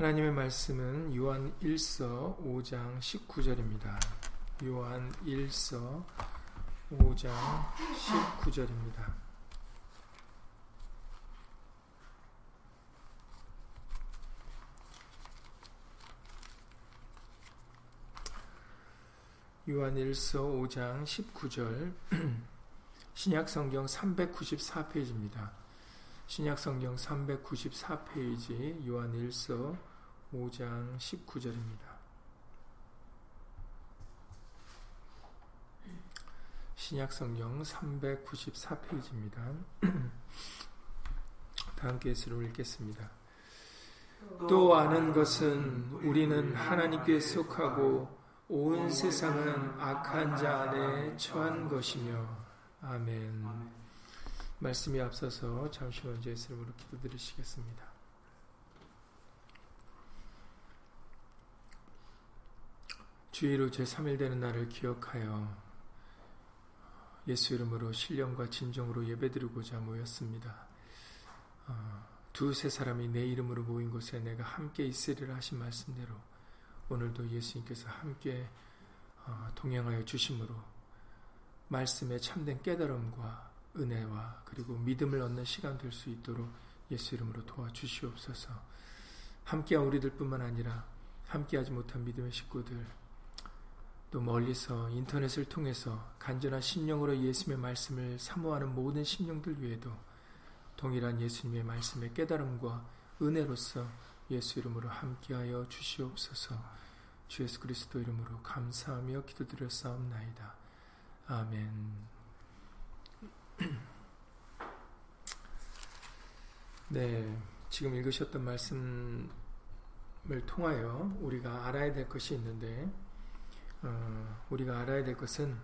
하나님의 말씀은 요한 1서 5장 19절입니다. 요한 1서 5장 19절입니다. 요한 1서 5장 19절 신약 성경 394페이지입니다. 신약 성경 394페이지 요한 1서 5장 19절입니다. 신약성경 394페이지입니다. 다음 계수로 읽겠습니다. 또 아는 것은 우리는 하나님께 속하고 온 세상은 악한 자 안에 처한 것이며 아멘. 말씀이 앞서서 잠시 먼저 예수님으로 기도드리시겠습니다. 주의로 제3일 되는 날을 기억하여 예수 이름으로 신령과 진정으로 예배드리고자 모였습니다. 어, 두세 사람이 내 이름으로 모인 곳에 내가 함께 있으리라 하신 말씀대로 오늘도 예수님께서 함께 어, 동행하여 주심으로 말씀의 참된 깨달음과 은혜와 그리고 믿음을 얻는 시간 될 수 있도록 예수 이름으로 도와주시옵소서. 함께한 우리들뿐만 아니라 함께하지 못한 믿음의 식구들 또 멀리서 인터넷을 통해서 간절한 심령으로 예수님의 말씀을 사모하는 모든 심령들 위에도 동일한 예수님의 말씀의 깨달음과 은혜로서 예수 이름으로 함께하여 주시옵소서. 주 예수 그리스도 이름으로 감사하며 기도드렸사옵나이다. 아멘. 네, 지금 읽으셨던 말씀을 통하여 우리가 알아야 될 것이 있는데 어, 우리가 알아야 될 것은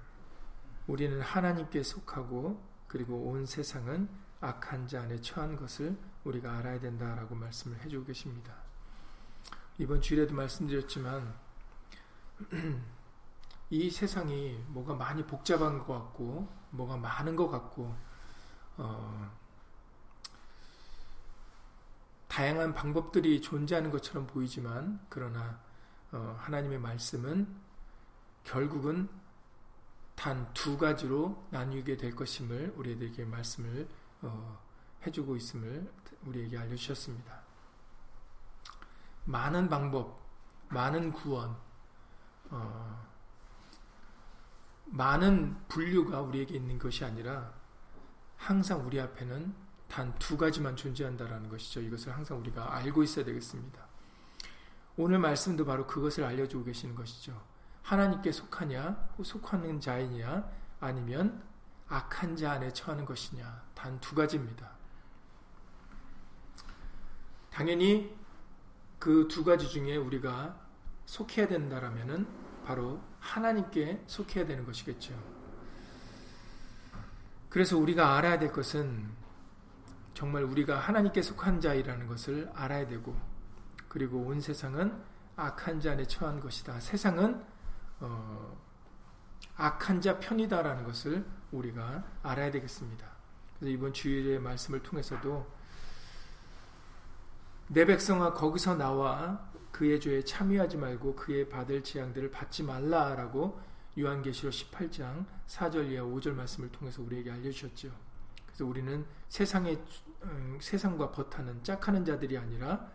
우리는 하나님께 속하고 그리고 온 세상은 악한 자 안에 처한 것을 우리가 알아야 된다라고 말씀을 해주고 계십니다. 이번 주일에도 말씀드렸지만 이 세상이 뭐가 많이 복잡한 것 같고 뭐가 많은 것 같고 어, 다양한 방법들이 존재하는 것처럼 보이지만 그러나 어, 하나님의 말씀은 결국은 단 두 가지로 나뉘게 될 것임을 우리에게 말씀을 어, 해주고 있음을 우리에게 알려주셨습니다. 많은 방법, 많은 구원, 어, 많은 분류가 우리에게 있는 것이 아니라 항상 우리 앞에는 단 두 가지만 존재한다라는 것이죠. 이것을 항상 우리가 알고 있어야 되겠습니다. 오늘 말씀도 바로 그것을 알려주고 계시는 것이죠. 하나님께 속하냐, 속하는 자이냐, 아니면 악한 자 안에 처하는 것이냐, 단 두 가지입니다. 당연히 그 두 가지 중에 우리가 속해야 된다라면은 바로 하나님께 속해야 되는 것이겠죠. 그래서 우리가 알아야 될 것은 정말 우리가 하나님께 속한 자이라는 것을 알아야 되고, 그리고 온 세상은 악한 자 안에 처한 것이다. 세상은 어, 악한 자 편이다라는 것을 우리가 알아야 되겠습니다. 그래서 이번 주일의 말씀을 통해서도 내 백성아 거기서 나와 그의 죄에 참여하지 말고 그의 받을 재앙들을 받지 말라라고 요한계시록 18장 4절 이하 5절 말씀을 통해서 우리에게 알려주셨죠. 그래서 우리는 세상의 음, 세상과 버타는 짝하는 자들이 아니라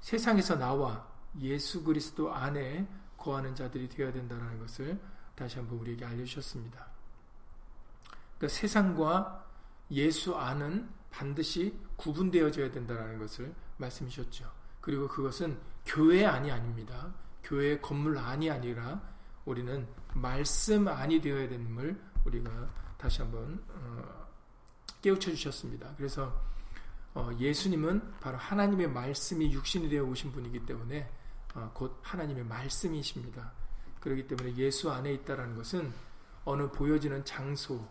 세상에서 나와 예수 그리스도 안에 거하는 자들이 되어야 된다는 것을 다시 한번 우리에게 알려주셨습니다. 그러니까 세상과 예수 안은 반드시 구분되어져야 된다는 것을 말씀하셨죠. 그리고 그것은 교회 안이 아닙니다. 교회 건물 안이 아니라 우리는 말씀 안이 되어야 되는걸 우리가 다시 한번 어, 깨우쳐 주셨습니다. 그래서 어, 예수님은 바로 하나님의 말씀이 육신이 되어 오신 분이기 때문에 어, 곧 하나님의 말씀이십니다. 그렇기 때문에 예수 안에 있다라는 것은 어느 보여지는 장소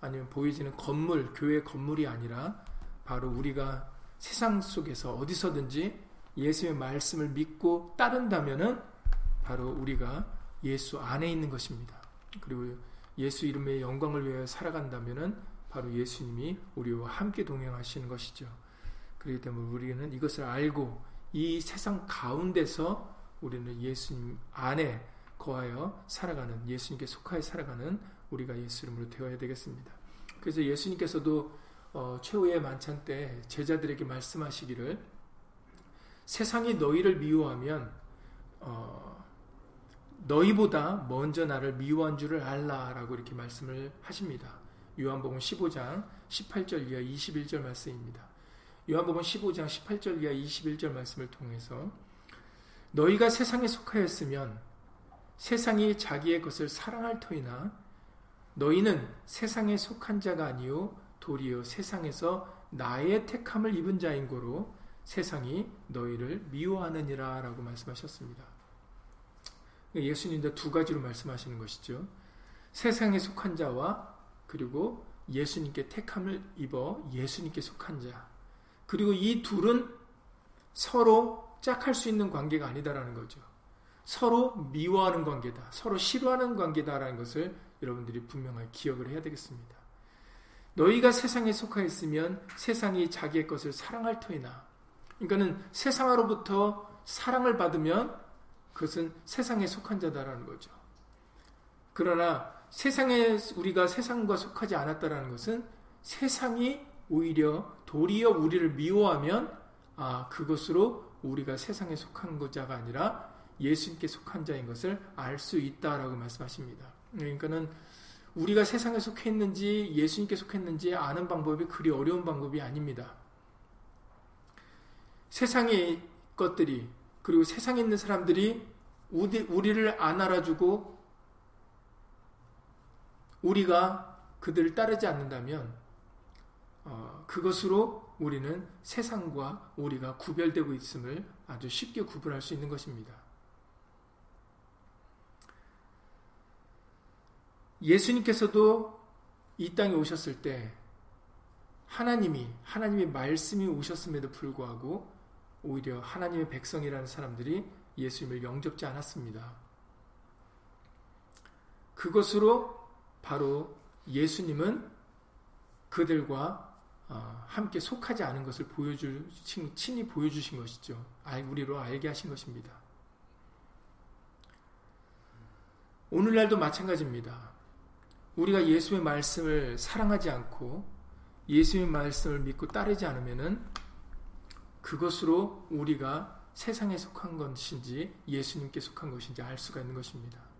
아니면 보여지는 건물, 교회 건물이 아니라 바로 우리가 세상 속에서 어디서든지 예수의 말씀을 믿고 따른다면은 바로 우리가 예수 안에 있는 것입니다. 그리고 예수 이름의 영광을 위하여 살아간다면은 바로 예수님이 우리와 함께 동행하시는 것이죠. 그렇기 때문에 우리는 이것을 알고 이 세상 가운데서 우리는 예수님 안에 거하여 살아가는 예수님께 속하여 살아가는 우리가 예수 이름으로 되어야 되겠습니다. 그래서 예수님께서도 어, 최후의 만찬 때 제자들에게 말씀하시기를 세상이 너희를 미워하면 어, 너희보다 먼저 나를 미워한 줄을 알라라고 이렇게 말씀을 하십니다. 요한복음 15장 18절 이하 21절 말씀입니다. 요한복음 15장 18절 이하 21절 말씀을 통해서 너희가 세상에 속하였으면 세상이 자기의 것을 사랑할 터이나 너희는 세상에 속한 자가 아니요 도리어 세상에서 나의 택함을 입은 자인 고로 세상이 너희를 미워하느니라 라고 말씀하셨습니다. 예수님도 두 가지로 말씀하시는 것이죠. 세상에 속한 자와 그리고 예수님께 택함을 입어 예수님께 속한 자. 그리고 이 둘은 서로 짝할 수 있는 관계가 아니다라는 거죠. 서로 미워하는 관계다. 서로 싫어하는 관계다라는 것을 여러분들이 분명하게 기억을 해야 되겠습니다. 너희가 세상에 속하였으면 세상이 자기의 것을 사랑할 터이나 그러니까는 세상으로부터 사랑을 받으면 그것은 세상에 속한 자다라는 거죠. 그러나 세상에 우리가 세상과 속하지 않았다라는 것은 세상이 오히려 도리어 우리를 미워하면 아 그것으로 우리가 세상에 속한 자가 아니라 예수님께 속한 자인 것을 알 수 있다라고 말씀하십니다. 그러니까는 우리가 세상에 속했는지 예수님께 속했는지 아는 방법이 그리 어려운 방법이 아닙니다. 세상의 것들이 그리고 세상에 있는 사람들이 우리를 안 알아주고 우리가 그들을 따르지 않는다면 어, 그것으로 우리는 세상과 우리가 구별되고 있음을 아주 쉽게 구분할 수 있는 것입니다. 예수님께서도 이 땅에 오셨을 때 하나님이 하나님의 말씀이 오셨음에도 불구하고 오히려 하나님의 백성이라는 사람들이 예수님을 영접지 않았습니다. 그것으로 바로 예수님은 그들과 어, 함께 속하지 않은 것을 보여주신, 친히 보여주신 것이죠. 우리로 알게 하신 것입니다. 오늘날도 마찬가지입니다. 우리가 예수의 말씀을 사랑하지 않고 예수의 말씀을 믿고 따르지 않으면은 그것으로 우리가 세상에 속한 것인지 예수님께 속한 것인지 알 수가 있는 것입니다.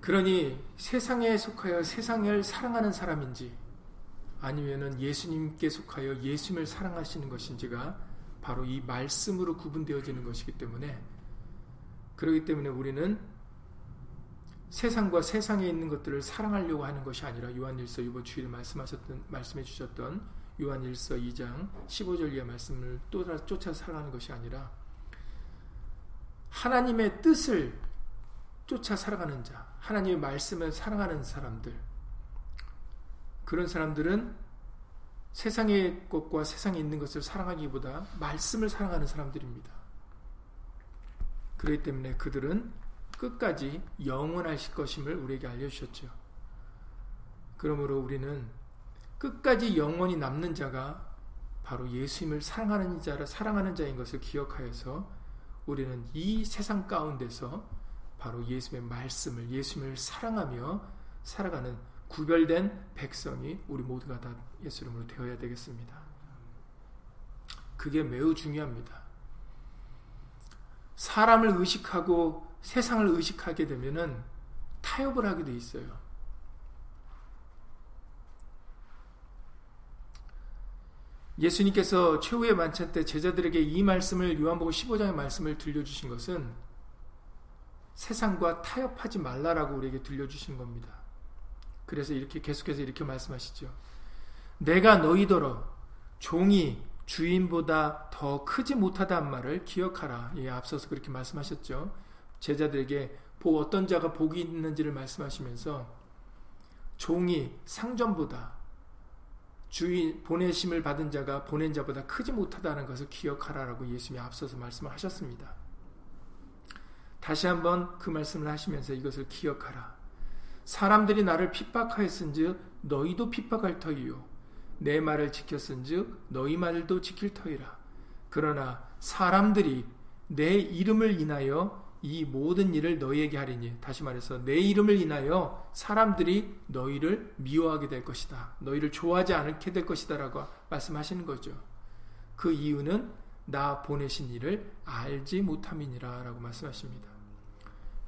그러니 세상에 속하여 세상을 사랑하는 사람인지 아니면은 예수님께 속하여 예수님을 사랑하시는 것인지가 바로 이 말씀으로 구분되어지는 것이기 때문에 그렇기 때문에 우리는 세상과 세상에 있는 것들을 사랑하려고 하는 것이 아니라 요한일서 이번 주일에 말씀하셨던 말씀해 주셨던 요한일서 2장 15절 이하 말씀을 또 쫓아 살아가는 것이 아니라 하나님의 뜻을 쫓아 살아가는 자, 하나님의 말씀을 사랑하는 사람들, 그런 사람들은 세상의 것과 세상에 있는 것을 사랑하기보다 말씀을 사랑하는 사람들입니다. 그렇기 때문에 그들은 끝까지 영원하실 것임을 우리에게 알려주셨죠. 그러므로 우리는 끝까지 영원히 남는 자가 바로 예수님을 사랑하는 자라 사랑하는 자인 것을 기억하여서 우리는 이 세상 가운데서 바로 예수님의 말씀을 예수님을 사랑하며 살아가는 구별된 백성이 우리 모두가 다 예수 이름으로 되어야 되겠습니다. 그게 매우 중요합니다. 사람을 의식하고 세상을 의식하게 되면은 타협을 하게 돼 있어요. 예수님께서 최후의 만찬 때 제자들에게 이 말씀을 요한복음 15장의 말씀을 들려주신 것은 세상과 타협하지 말라라고 우리에게 들려주신 겁니다. 그래서 이렇게 계속해서 이렇게 말씀하시죠. 내가 너희더러 종이 주인보다 더 크지 못하다는 말을 기억하라. 예, 앞서서 그렇게 말씀하셨죠. 제자들에게 복 어떤 자가 복이 있는지를 말씀하시면서 종이 상전보다 주인 보내심을 받은 자가 보낸 자보다 크지 못하다는 것을 기억하라라고 예수님이 앞서서 말씀을 하셨습니다. 다시 한번 그 말씀을 하시면서 이것을 기억하라. 사람들이 나를 핍박하였은즉 너희도 핍박할 터이요. 내 말을 지켰은즉 너희 말도 지킬 터이라. 그러나 사람들이 내 이름을 인하여 이 모든 일을 너희에게 하리니 다시 말해서 내 이름을 인하여 사람들이 너희를 미워하게 될 것이다. 너희를 좋아하지 않게 될 것이다라고 말씀하시는 거죠. 그 이유는 나 보내신 일을 알지 못함이니라라고 말씀하십니다.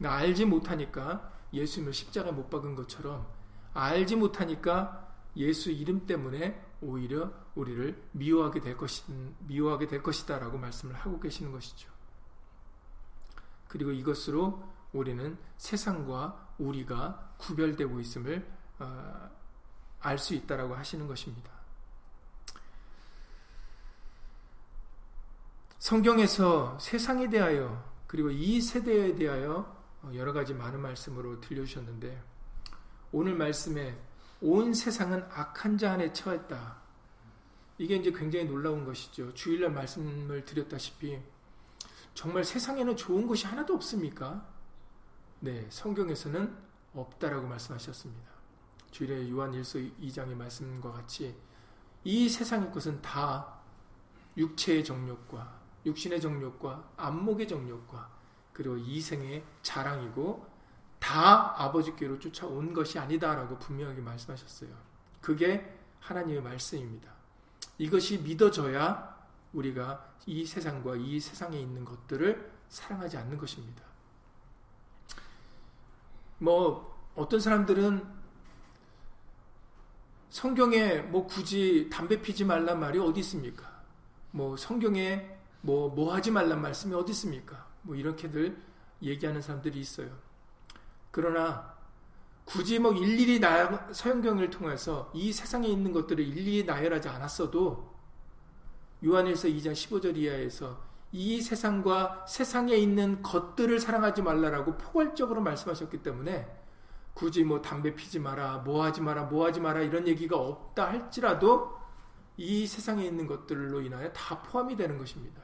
그러니까 알지 못하니까 예수님을 십자가에 못 박은 것처럼 알지 못하니까 예수 이름 때문에 오히려 우리를 미워하게 될 것이 미워하게 될 것이다라고 말씀을 하고 계시는 것이죠. 그리고 이것으로 우리는 세상과 우리가 구별되고 있음을 어, 알수 있다라고 하시는 것입니다. 성경에서 세상에 대하여 그리고 이 세대에 대하여 여러 가지 많은 말씀으로 들려주셨는데 오늘 말씀에 온 세상은 악한 자 안에 처했다. 이게 이제 굉장히 놀라운 것이죠. 주일날 말씀을 드렸다시피 정말 세상에는 좋은 것이 하나도 없습니까? 네, 성경에서는 없다라고 말씀하셨습니다. 주일에 요한 1서 2장의 말씀과 같이 이 세상의 것은 다 육체의 정욕과 육신의 정욕과 안목의 정욕과 그리고 이 생의 자랑이고 다 아버지께로 쫓아온 것이 아니다라고 분명하게 말씀하셨어요. 그게 하나님의 말씀입니다. 이것이 믿어져야 우리가 이 세상과 이 세상에 있는 것들을 사랑하지 않는 것입니다. 뭐 어떤 사람들은 성경에 뭐 굳이 담배 피지 말란 말이 어디 있습니까? 뭐 성경에 뭐, 뭐 하지 말란 말씀이 어디 있습니까? 뭐, 이렇게들 얘기하는 사람들이 있어요. 그러나, 굳이 뭐 일일이 나, 서영경을 통해서 이 세상에 있는 것들을 일일이 나열하지 않았어도, 요한일서 2장 15절 이하에서 이 세상과 세상에 있는 것들을 사랑하지 말라라고 포괄적으로 말씀하셨기 때문에 굳이 뭐 담배 피지 마라, 뭐 하지 마라, 뭐 하지 마라 이런 얘기가 없다 할지라도 이 세상에 있는 것들로 인하여 다 포함이 되는 것입니다.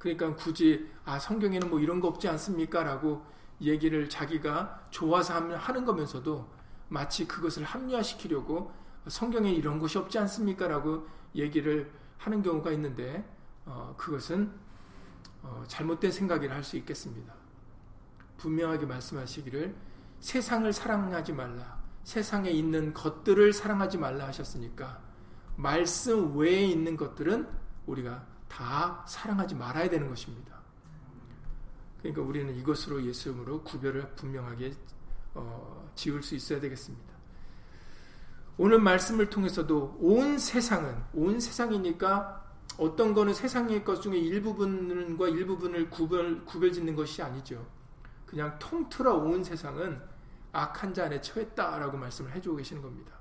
그러니까 굳이 아 성경에는 뭐 이런 거 없지 않습니까? 라고 얘기를 자기가 좋아서 하는 거면서도 마치 그것을 합리화시키려고 성경에 이런 것이 없지 않습니까? 라고 얘기를 하는 경우가 있는데 어, 그것은 어, 잘못된 생각이라 할 수 있겠습니다. 분명하게 말씀하시기를 세상을 사랑하지 말라. 세상에 있는 것들을 사랑하지 말라 하셨으니까 말씀 외에 있는 것들은 우리가 다 사랑하지 말아야 되는 것입니다. 그러니까 우리는 이것으로 예수님으로 구별을 분명하게 어, 지을 수 있어야 되겠습니다. 오늘 말씀을 통해서도 온 세상은 온 세상이니까 어떤 거는 세상의 것 중에 일부분과 일부분을 구별 구별 짓는 것이 아니죠. 그냥 통틀어 온 세상은 악한 자 안에 처했다라고 말씀을 해주고 계시는 겁니다.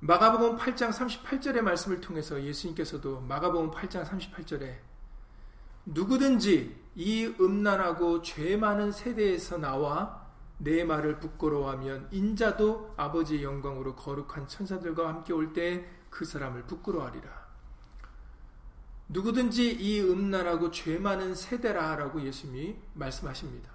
마가복음 8장 38절의 말씀을 통해서 예수님께서도 마가복음 8장 38절에 누구든지 이 음란하고 죄 많은 세대에서 나와 내 말을 부끄러워하면 인자도 아버지의 영광으로 거룩한 천사들과 함께 올 때 그 사람을 부끄러워하리라. 누구든지 이 음란하고 죄 많은 세대라라고 예수님이 말씀하십니다.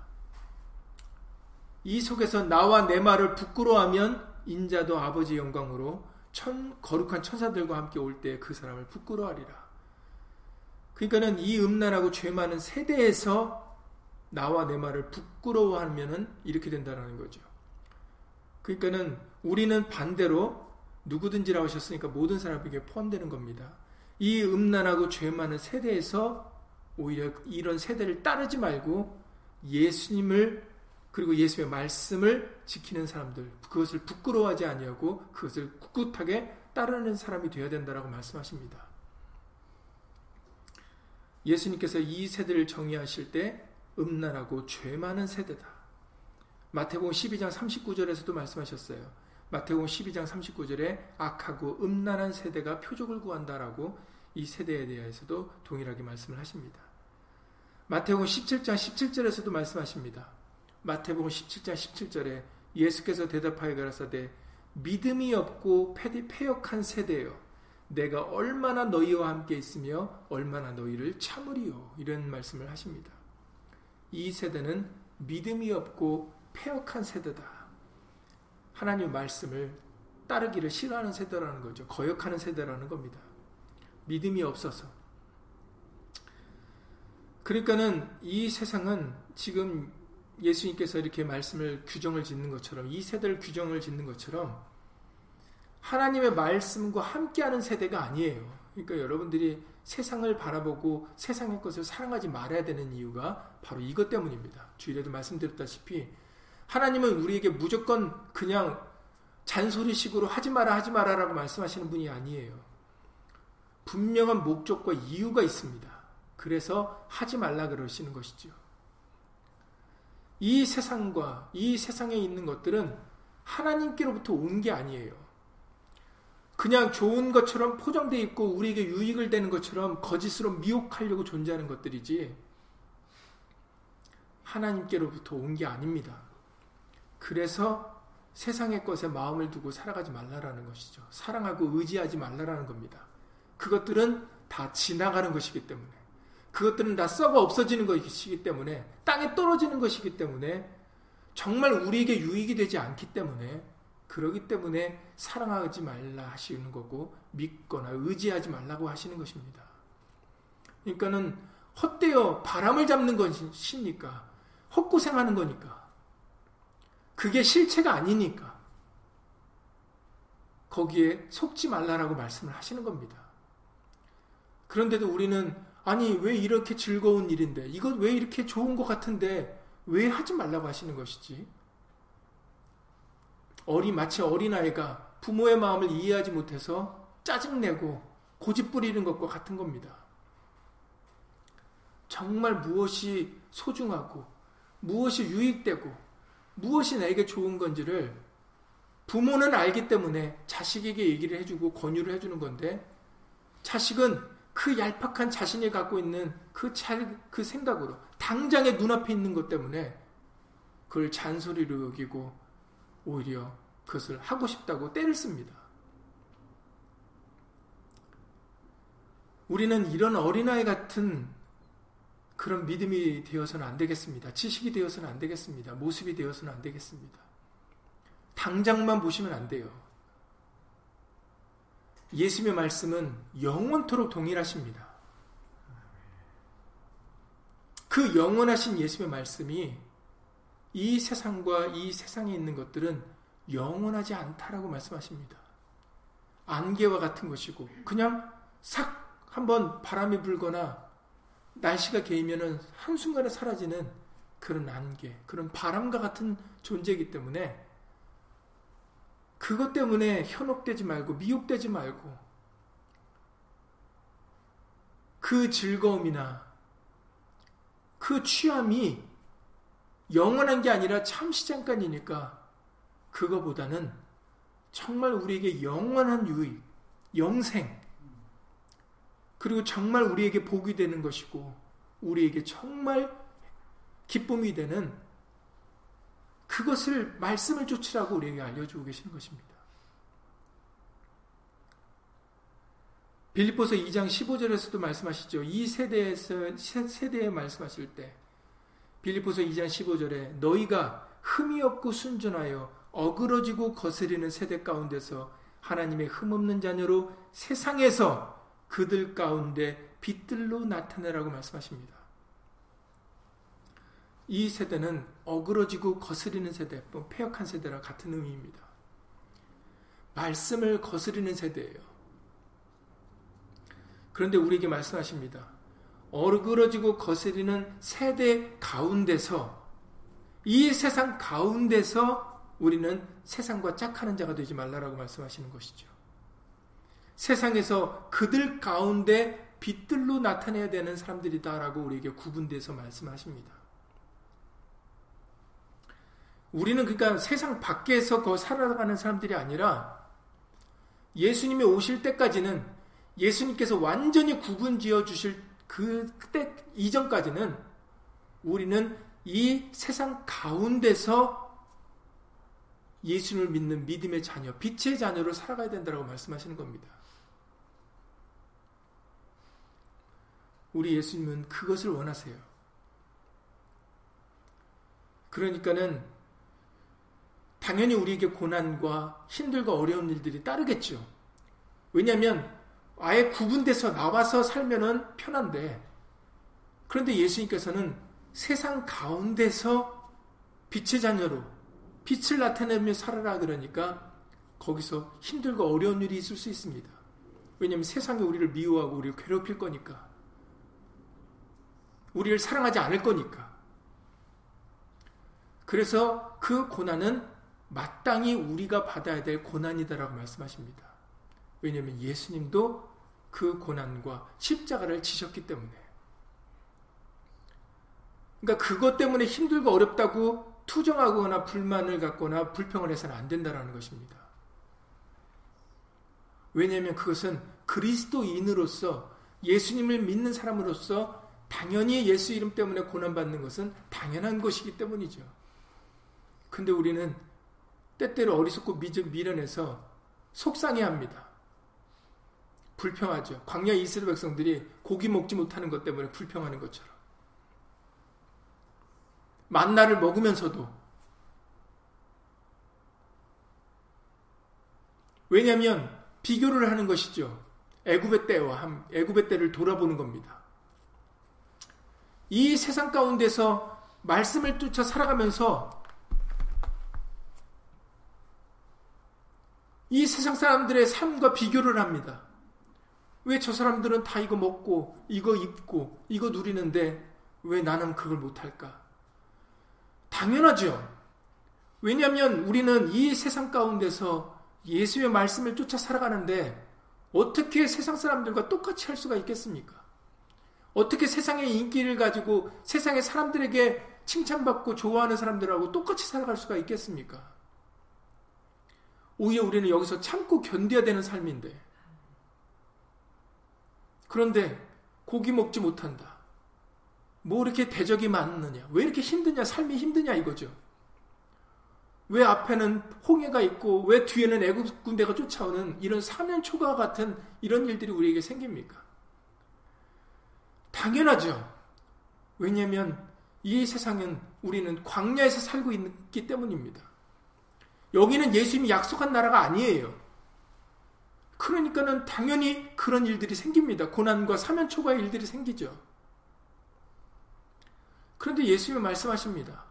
이 속에서 나와 내 말을 부끄러워하면 인자도 아버지 영광으로 천, 거룩한 천사들과 함께 올 때 그 사람을 부끄러워하리라. 그러니까는 이 음란하고 죄 많은 세대에서 나와 내 말을 부끄러워하면은 이렇게 된다는 거죠. 그러니까는 우리는 반대로 누구든지라고 하셨으니까 모든 사람에게 포함되는 겁니다. 이 음란하고 죄 많은 세대에서 오히려 이런 세대를 따르지 말고 예수님을 그리고 예수의 말씀을 지키는 사람들, 그것을 부끄러워하지 아니하고 그것을 꿋꿋하게 따르는 사람이 되어야 된다라고 말씀하십니다. 예수님께서 이 세대를 정의하실 때 음란하고 죄 많은 세대다. 마태복음 12장 39절에서도 말씀하셨어요. 마태복음 12장 39절에 악하고 음란한 세대가 표적을 구한다라고 이 세대에 대해서도 동일하게 말씀을 하십니다. 마태복음 17장 17절에서도 말씀하십니다. 마태복음 17장 17절에 예수께서 대답하여 가라사대 믿음이 없고 폐역한 세대여 내가 얼마나 너희와 함께 있으며 얼마나 너희를 참으리요 이런 말씀을 하십니다. 이 세대는 믿음이 없고 폐역한 세대다. 하나님 말씀을 따르기를 싫어하는 세대라는 거죠. 거역하는 세대라는 겁니다. 믿음이 없어서. 그러니까는 이 세상은 지금 예수님께서 이렇게 말씀을 규정을 짓는 것처럼 이 세대를 규정을 짓는 것처럼 하나님의 말씀과 함께하는 세대가 아니에요. 그러니까 여러분들이 세상을 바라보고 세상의 것을 사랑하지 말아야 되는 이유가 바로 이것 때문입니다. 주일에도 말씀드렸다시피 하나님은 우리에게 무조건 그냥 잔소리식으로 하지 마라 하지 마라라고 말씀하시는 분이 아니에요. 분명한 목적과 이유가 있습니다. 그래서 하지 말라 그러시는 것이죠. 이 세상과 이 세상에 있는 것들은 하나님께로부터 온 게 아니에요. 그냥 좋은 것처럼 포장되어 있고 우리에게 유익을 되는 것처럼 거짓으로 미혹하려고 존재하는 것들이지 하나님께로부터 온 게 아닙니다. 그래서 세상의 것에 마음을 두고 살아가지 말라라는 것이죠. 사랑하고 의지하지 말라라는 겁니다. 그것들은 다 지나가는 것이기 때문에 그것들은 다 썩어 없어지는 것이기 때문에 땅에 떨어지는 것이기 때문에 정말 우리에게 유익이 되지 않기 때문에 그러기 때문에 사랑하지 말라 하시는 거고 믿거나 의지하지 말라고 하시는 것입니다. 그러니까는 헛되어 바람을 잡는 것이니까 헛고생하는 거니까 그게 실체가 아니니까 거기에 속지 말라라고 말씀을 하시는 겁니다. 그런데도 우리는 아니 왜 이렇게 즐거운 일인데 이것 왜 이렇게 좋은 것 같은데 왜 하지 말라고 하시는 것이지? 어리 마치 어린아이가 부모의 마음을 이해하지 못해서 짜증내고 고집 부리는 것과 같은 겁니다. 정말 무엇이 소중하고 무엇이 유익되고 무엇이 나에게 좋은 건지를 부모는 알기 때문에 자식에게 얘기를 해주고 권유를 해주는 건데 자식은 그 얄팍한 자신이 갖고 있는 그, 잘, 그 생각으로 당장에 눈앞에 있는 것 때문에 그걸 잔소리로 여기고 오히려 그것을 하고 싶다고 때를 씁니다. 우리는 이런 어린아이 같은 그런 믿음이 되어서는 안 되겠습니다. 지식이 되어서는 안 되겠습니다. 모습이 되어서는 안 되겠습니다. 당장만 보시면 안 돼요. 예수님의 말씀은 영원토록 동일하십니다. 그 영원하신 예수님의 말씀이 이 세상과 이 세상에 있는 것들은 영원하지 않다라고 말씀하십니다. 안개와 같은 것이고 그냥 싹 한번 바람이 불거나 날씨가 개이면은 한순간에 사라지는 그런 안개, 그런 바람과 같은 존재이기 때문에 그것 때문에 현혹되지 말고 미혹되지 말고 그 즐거움이나 그 취함이 영원한 게 아니라 잠시 잠깐이니까 그거보다는 정말 우리에게 영원한 유익, 영생, 그리고 정말 우리에게 복이 되는 것이고, 우리에게 정말 기쁨이 되는 그것을 말씀을 쫓으라고 우리에게 알려주고 계시는 것입니다. 빌립보서 2장 15절에서도 말씀하시죠. 이 세대에서 세대에 말씀하실 때 빌립보서 2장 15절에 너희가 흠이 없고 순전하여 어그러지고 거스리는 세대 가운데서 하나님의 흠없는 자녀로 세상에서 그들 가운데 빛들로 나타내라고 말씀하십니다. 이 세대는 어그러지고 거스리는 세대, 또 폐역한 세대라 같은 의미입니다. 말씀을 거스리는 세대예요. 그런데 우리에게 말씀하십니다. 어그러지고 거스리는 세대 가운데서 이 세상 가운데서 우리는 세상과 짝하는 자가 되지 말라라고 말씀하시는 것이죠. 세상에서 그들 가운데 빛들로 나타내야 되는 사람들이다라고 우리에게 구분돼서 말씀하십니다. 우리는 그러니까 세상 밖에서 거 살아가는 사람들이 아니라 예수님이 오실 때까지는 예수님께서 완전히 구분 지어 주실 그때 이전까지는 우리는 이 세상 가운데서 예수를 믿는 믿음의 자녀, 빛의 자녀로 살아가야 된다고 말씀하시는 겁니다. 우리 예수님은 그것을 원하세요. 그러니까는 당연히 우리에게 고난과 힘들고 어려운 일들이 따르겠죠. 왜냐하면 아예 구분돼서 나와서 살면은 편한데 그런데 예수님께서는 세상 가운데서 빛의 자녀로 빛을 나타내며 살아라 그러니까 거기서 힘들고 어려운 일이 있을 수 있습니다. 왜냐하면 세상이 우리를 미워하고 우리를 괴롭힐 거니까. 우리를 사랑하지 않을 거니까. 그래서 그 고난은 마땅히 우리가 받아야 될 고난이다라고 말씀하십니다. 왜냐하면 예수님도 그 고난과 십자가를 지셨기 때문에. 그러니까 그것 때문에 힘들고 어렵다고 투정하거나 불만을 갖거나 불평을 해서는 안 된다라는 것입니다. 왜냐하면 그것은 그리스도인으로서 예수님을 믿는 사람으로서 당연히 예수 이름 때문에 고난받는 것은 당연한 것이기 때문이죠. 근데 우리는 때때로 어리석고 미련해서 속상해 합니다. 불평하죠. 광야 이스라엘 백성들이 고기 먹지 못하는 것 때문에 불평하는 것처럼. 만나를 먹으면서도 왜냐하면 비교를 하는 것이죠. 애굽의 때와 애굽의 때를 돌아보는 겁니다. 이 세상 가운데서 말씀을 쫓아 살아가면서 이 세상 사람들의 삶과 비교를 합니다. 왜 저 사람들은 다 이거 먹고 이거 입고 이거 누리는데 왜 나는 그걸 못할까? 당연하죠. 왜냐하면 우리는 이 세상 가운데서 예수의 말씀을 쫓아 살아가는데 어떻게 세상 사람들과 똑같이 할 수가 있겠습니까? 어떻게 세상의 인기를 가지고 세상의 사람들에게 칭찬받고 좋아하는 사람들하고 똑같이 살아갈 수가 있겠습니까? 오히려 우리는 여기서 참고 견뎌야 되는 삶인데. 그런데 고기 먹지 못한다. 뭐 이렇게 대적이 많느냐? 왜 이렇게 힘드냐? 삶이 힘드냐 이거죠. 왜 앞에는 홍해가 있고 왜 뒤에는 애국 군대가 쫓아오는 이런 사면 초과 같은 이런 일들이 우리에게 생깁니까? 당연하죠. 왜냐하면 이 세상은 우리는 광야에서 살고 있기 때문입니다. 여기는 예수님이 약속한 나라가 아니에요. 그러니까는 당연히 그런 일들이 생깁니다. 고난과 사면 초과의 일들이 생기죠. 그런데 예수님이 말씀하십니다.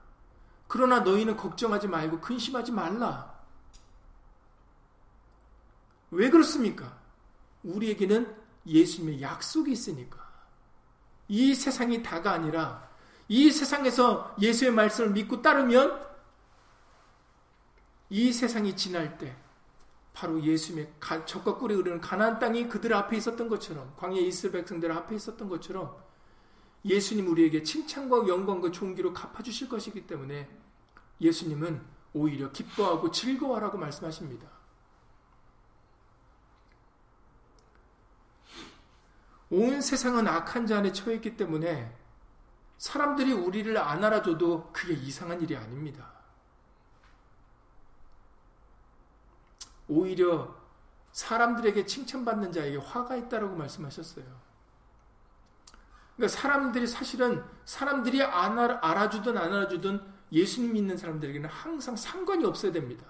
그러나 너희는 걱정하지 말고 근심하지 말라. 왜 그렇습니까? 우리에게는 예수님의 약속이 있으니까. 이 세상이 다가 아니라 이 세상에서 예수의 말씀을 믿고 따르면 이 세상이 지날 때 바로 예수님의 적과 꿀이 흐르는 가나안 땅이 그들 앞에 있었던 것처럼 광야 이스라엘 백성들 앞에 있었던 것처럼 예수님 우리에게 칭찬과 영광과 존귀로 갚아주실 것이기 때문에 예수님은 오히려 기뻐하고 즐거워하라고 말씀하십니다. 온 세상은 악한 자 안에 처했기 때문에 사람들이 우리를 안 알아줘도 그게 이상한 일이 아닙니다. 오히려 사람들에게 칭찬받는 자에게 화가 있다라고 말씀하셨어요. 그러니까 사람들이 사실은 사람들이 안 알아주든 안 알아주든 예수님 믿는 사람들에게는 항상 상관이 없어야 됩니다.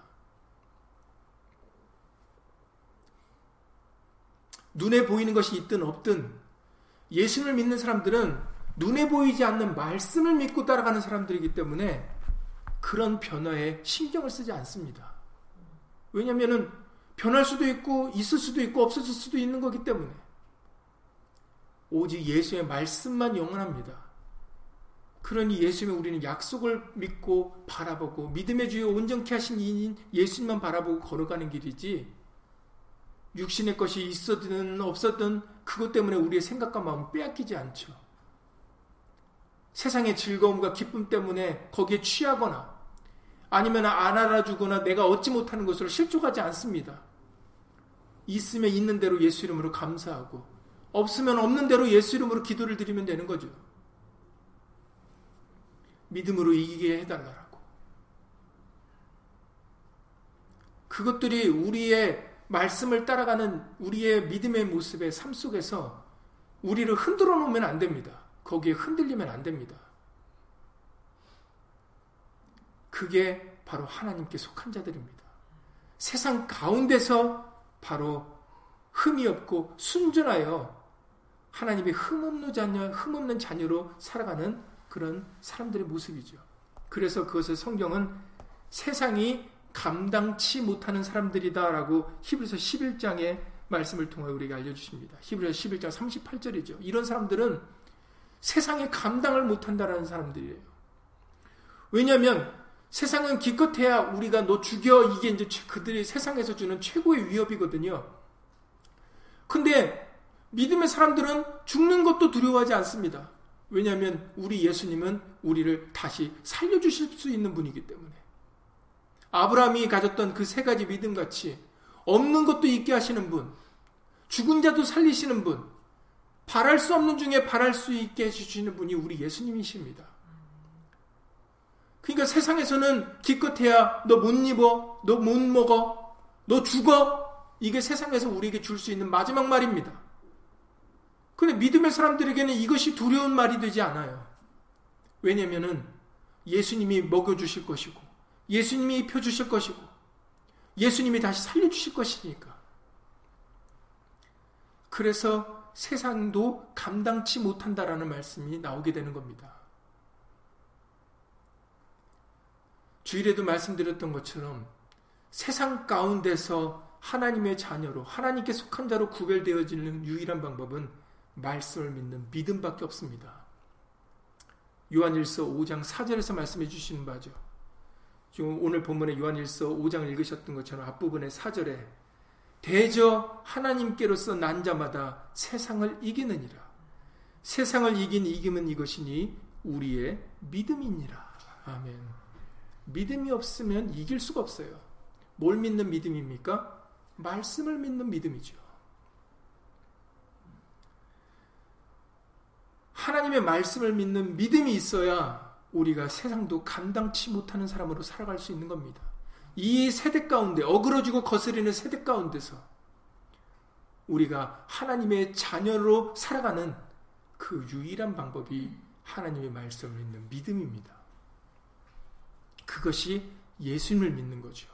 눈에 보이는 것이 있든 없든 예수를 믿는 사람들은 눈에 보이지 않는 말씀을 믿고 따라가는 사람들이기 때문에 그런 변화에 신경을 쓰지 않습니다. 왜냐하면 변할 수도 있고 있을 수도 있고 없어질 수도 있는 거기 때문에 오직 예수의 말씀만 영원합니다. 그러니 예수님의 우리는 약속을 믿고 바라보고 믿음의 주요 온전케 하신 이인 예수님만 바라보고 걸어가는 길이지 육신의 것이 있었든 없었든 그것 때문에 우리의 생각과 마음을 빼앗기지 않죠. 세상의 즐거움과 기쁨 때문에 거기에 취하거나 아니면 안 알아주거나 내가 얻지 못하는 것으로 실족하지 않습니다. 있으면 있는 대로 예수 이름으로 감사하고 없으면 없는 대로 예수 이름으로 기도를 드리면 되는 거죠. 믿음으로 이기게 해달라고. 그것들이 우리의 말씀을 따라가는 우리의 믿음의 모습의 삶 속에서 우리를 흔들어 놓으면 안 됩니다. 거기에 흔들리면 안 됩니다. 그게 바로 하나님께 속한 자들입니다. 세상 가운데서 바로 흠이 없고 순전하여 하나님의 흠없는 자녀, 흠없는 자녀로 살아가는 그런 사람들의 모습이죠. 그래서 그것을 성경은 세상이 감당치 못하는 사람들이다라고 히브리서 11장의 말씀을 통해 우리에게 알려주십니다. 히브리서 11장 38절이죠. 이런 사람들은 세상에 감당을 못한다라는 사람들이에요. 왜냐하면 세상은 기껏해야 우리가 너 죽여 이게 이제 그들이 세상에서 주는 최고의 위협이거든요. 근데 믿음의 사람들은 죽는 것도 두려워하지 않습니다. 왜냐하면 우리 예수님은 우리를 다시 살려주실 수 있는 분이기 때문에. 아브라함이 가졌던 그 세 가지 믿음 같이 없는 것도 있게 하시는 분, 죽은 자도 살리시는 분, 바랄 수 없는 중에 바랄 수 있게 해주시는 분이 우리 예수님이십니다. 그러니까 세상에서는 기껏해야 너 못 입어, 너 못 먹어, 너 죽어. 이게 세상에서 우리에게 줄 수 있는 마지막 말입니다. 근데 믿음의 사람들에게는 이것이 두려운 말이 되지 않아요. 왜냐면은 예수님이 먹여주실 것이고, 예수님이 입혀주실 것이고, 예수님이 다시 살려주실 것이니까. 그래서 세상도 감당치 못한다라는 말씀이 나오게 되는 겁니다. 주일에도 말씀드렸던 것처럼 세상 가운데서 하나님의 자녀로 하나님께 속한 자로 구별되어지는 유일한 방법은 말씀을 믿는 믿음밖에 없습니다. 요한일서 5장 4절에서 말씀해 주시는 바죠. 지금 오늘 본문에 요한일서 5장 읽으셨던 것처럼 앞부분의 4절에 대저 하나님께로서 난 자마다 세상을 이기느니라. 세상을 이긴 이김은 이것이니 우리의 믿음이니라. 아멘. 믿음이 없으면 이길 수가 없어요. 뭘 믿는 믿음입니까? 말씀을 믿는 믿음이죠. 하나님의 말씀을 믿는 믿음이 있어야 우리가 세상도 감당치 못하는 사람으로 살아갈 수 있는 겁니다. 이 세대 가운데 어그러지고 거스리는 세대 가운데서 우리가 하나님의 자녀로 살아가는 그 유일한 방법이 하나님의 말씀을 믿는 믿음입니다. 그것이 예수님을 믿는 거죠.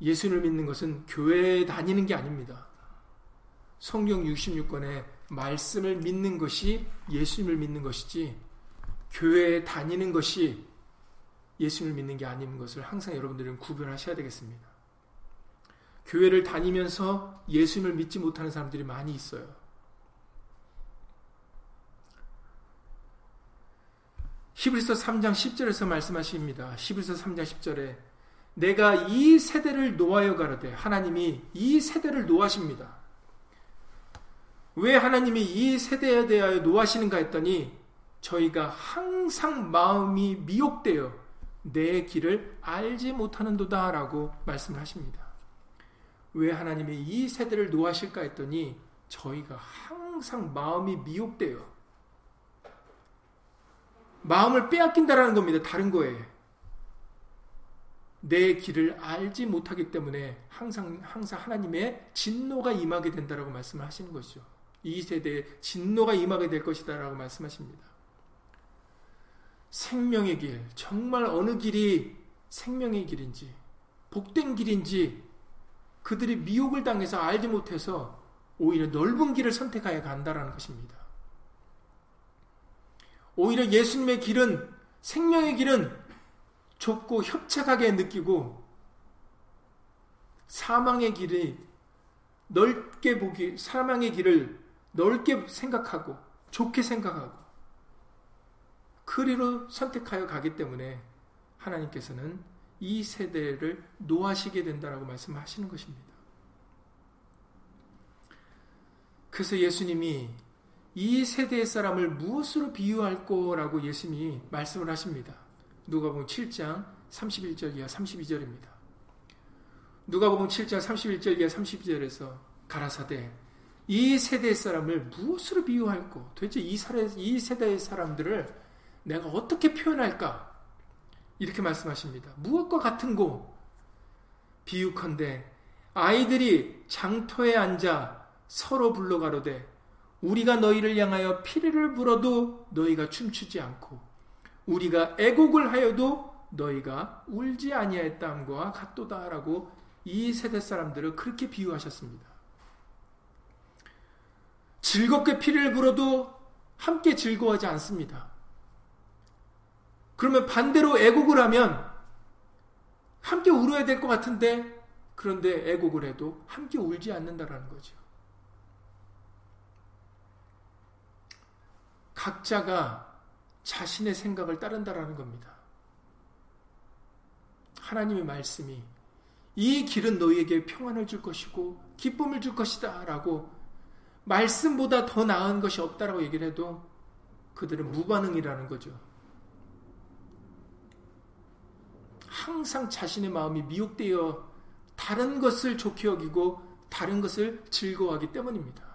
예수님을 믿는 것은 교회에 다니는 게 아닙니다. 성경 66권에 말씀을 믿는 것이 예수님을 믿는 것이지 교회에 다니는 것이 예수님을 믿는 게 아닌 것을 항상 여러분들은 구별하셔야 되겠습니다. 교회를 다니면서 예수님을 믿지 못하는 사람들이 많이 있어요. 히브리서 3장 10절에서 말씀하십니다. 히브리서 3장 10절에 내가 이 세대를 노하여 가르되 하나님이 이 세대를 노하십니다. 왜 하나님이 이 세대에 대하여 노하시는가 했더니 저희가 항상 마음이 미혹되어 내 길을 알지 못하는도다 라고 말씀을 하십니다. 왜 하나님이 이 세대를 노하실까 했더니 저희가 항상 마음이 미혹되어 마음을 빼앗긴다라는 겁니다. 다른 거에 내 길을 알지 못하기 때문에 항상 항상 하나님의 진노가 임하게 된다라고 말씀을 하시는 것이죠. 이 세대에 진노가 임하게 될 것이다라고 말씀하십니다. 생명의 길, 정말 어느 길이 생명의 길인지, 복된 길인지, 그들이 미혹을 당해서 알지 못해서 오히려 넓은 길을 선택하여 간다라는 것입니다. 오히려 예수님의 길은, 생명의 길은 좁고 협착하게 느끼고, 사망의 길이 넓게 보기, 사망의 길을 넓게 생각하고, 좋게 생각하고, 그리로 선택하여 가기 때문에 하나님께서는 이 세대를 노하시게 된다라고 말씀하시는 것입니다. 그래서 예수님이 이 세대의 사람을 무엇으로 비유할 거라고 예수님이 말씀을 하십니다. 누가복음 7장 31절 이하 32절입니다. 누가복음 7장 31절 이하 32절에서 가라사대 이 세대의 사람을 무엇으로 비유할고 도대체 이, 세대의 사람들을 내가 어떻게 표현할까? 이렇게 말씀하십니다. 무엇과 같은고? 비유컨대 아이들이 장터에 앉아 서로 불러가로되 우리가 너희를 향하여 피리를 불어도 너희가 춤추지 않고 우리가 애곡을 하여도 너희가 울지 아니하였다함과 같도다라고 이 세대 사람들을 그렇게 비유하셨습니다. 즐겁게 피를 불어도 함께 즐거워하지 않습니다. 그러면 반대로 애곡을 하면 함께 울어야 될 것 같은데 그런데 애곡을 해도 함께 울지 않는다라는 거죠. 각자가 자신의 생각을 따른다라는 겁니다. 하나님의 말씀이 이 길은 너희에게 평안을 줄 것이고 기쁨을 줄 것이다 라고 말씀보다 더 나은 것이 없다라고 얘기를 해도 그들은 무반응이라는 거죠. 항상 자신의 마음이 미혹되어 다른 것을 좋게 여기고 다른 것을 즐거워하기 때문입니다.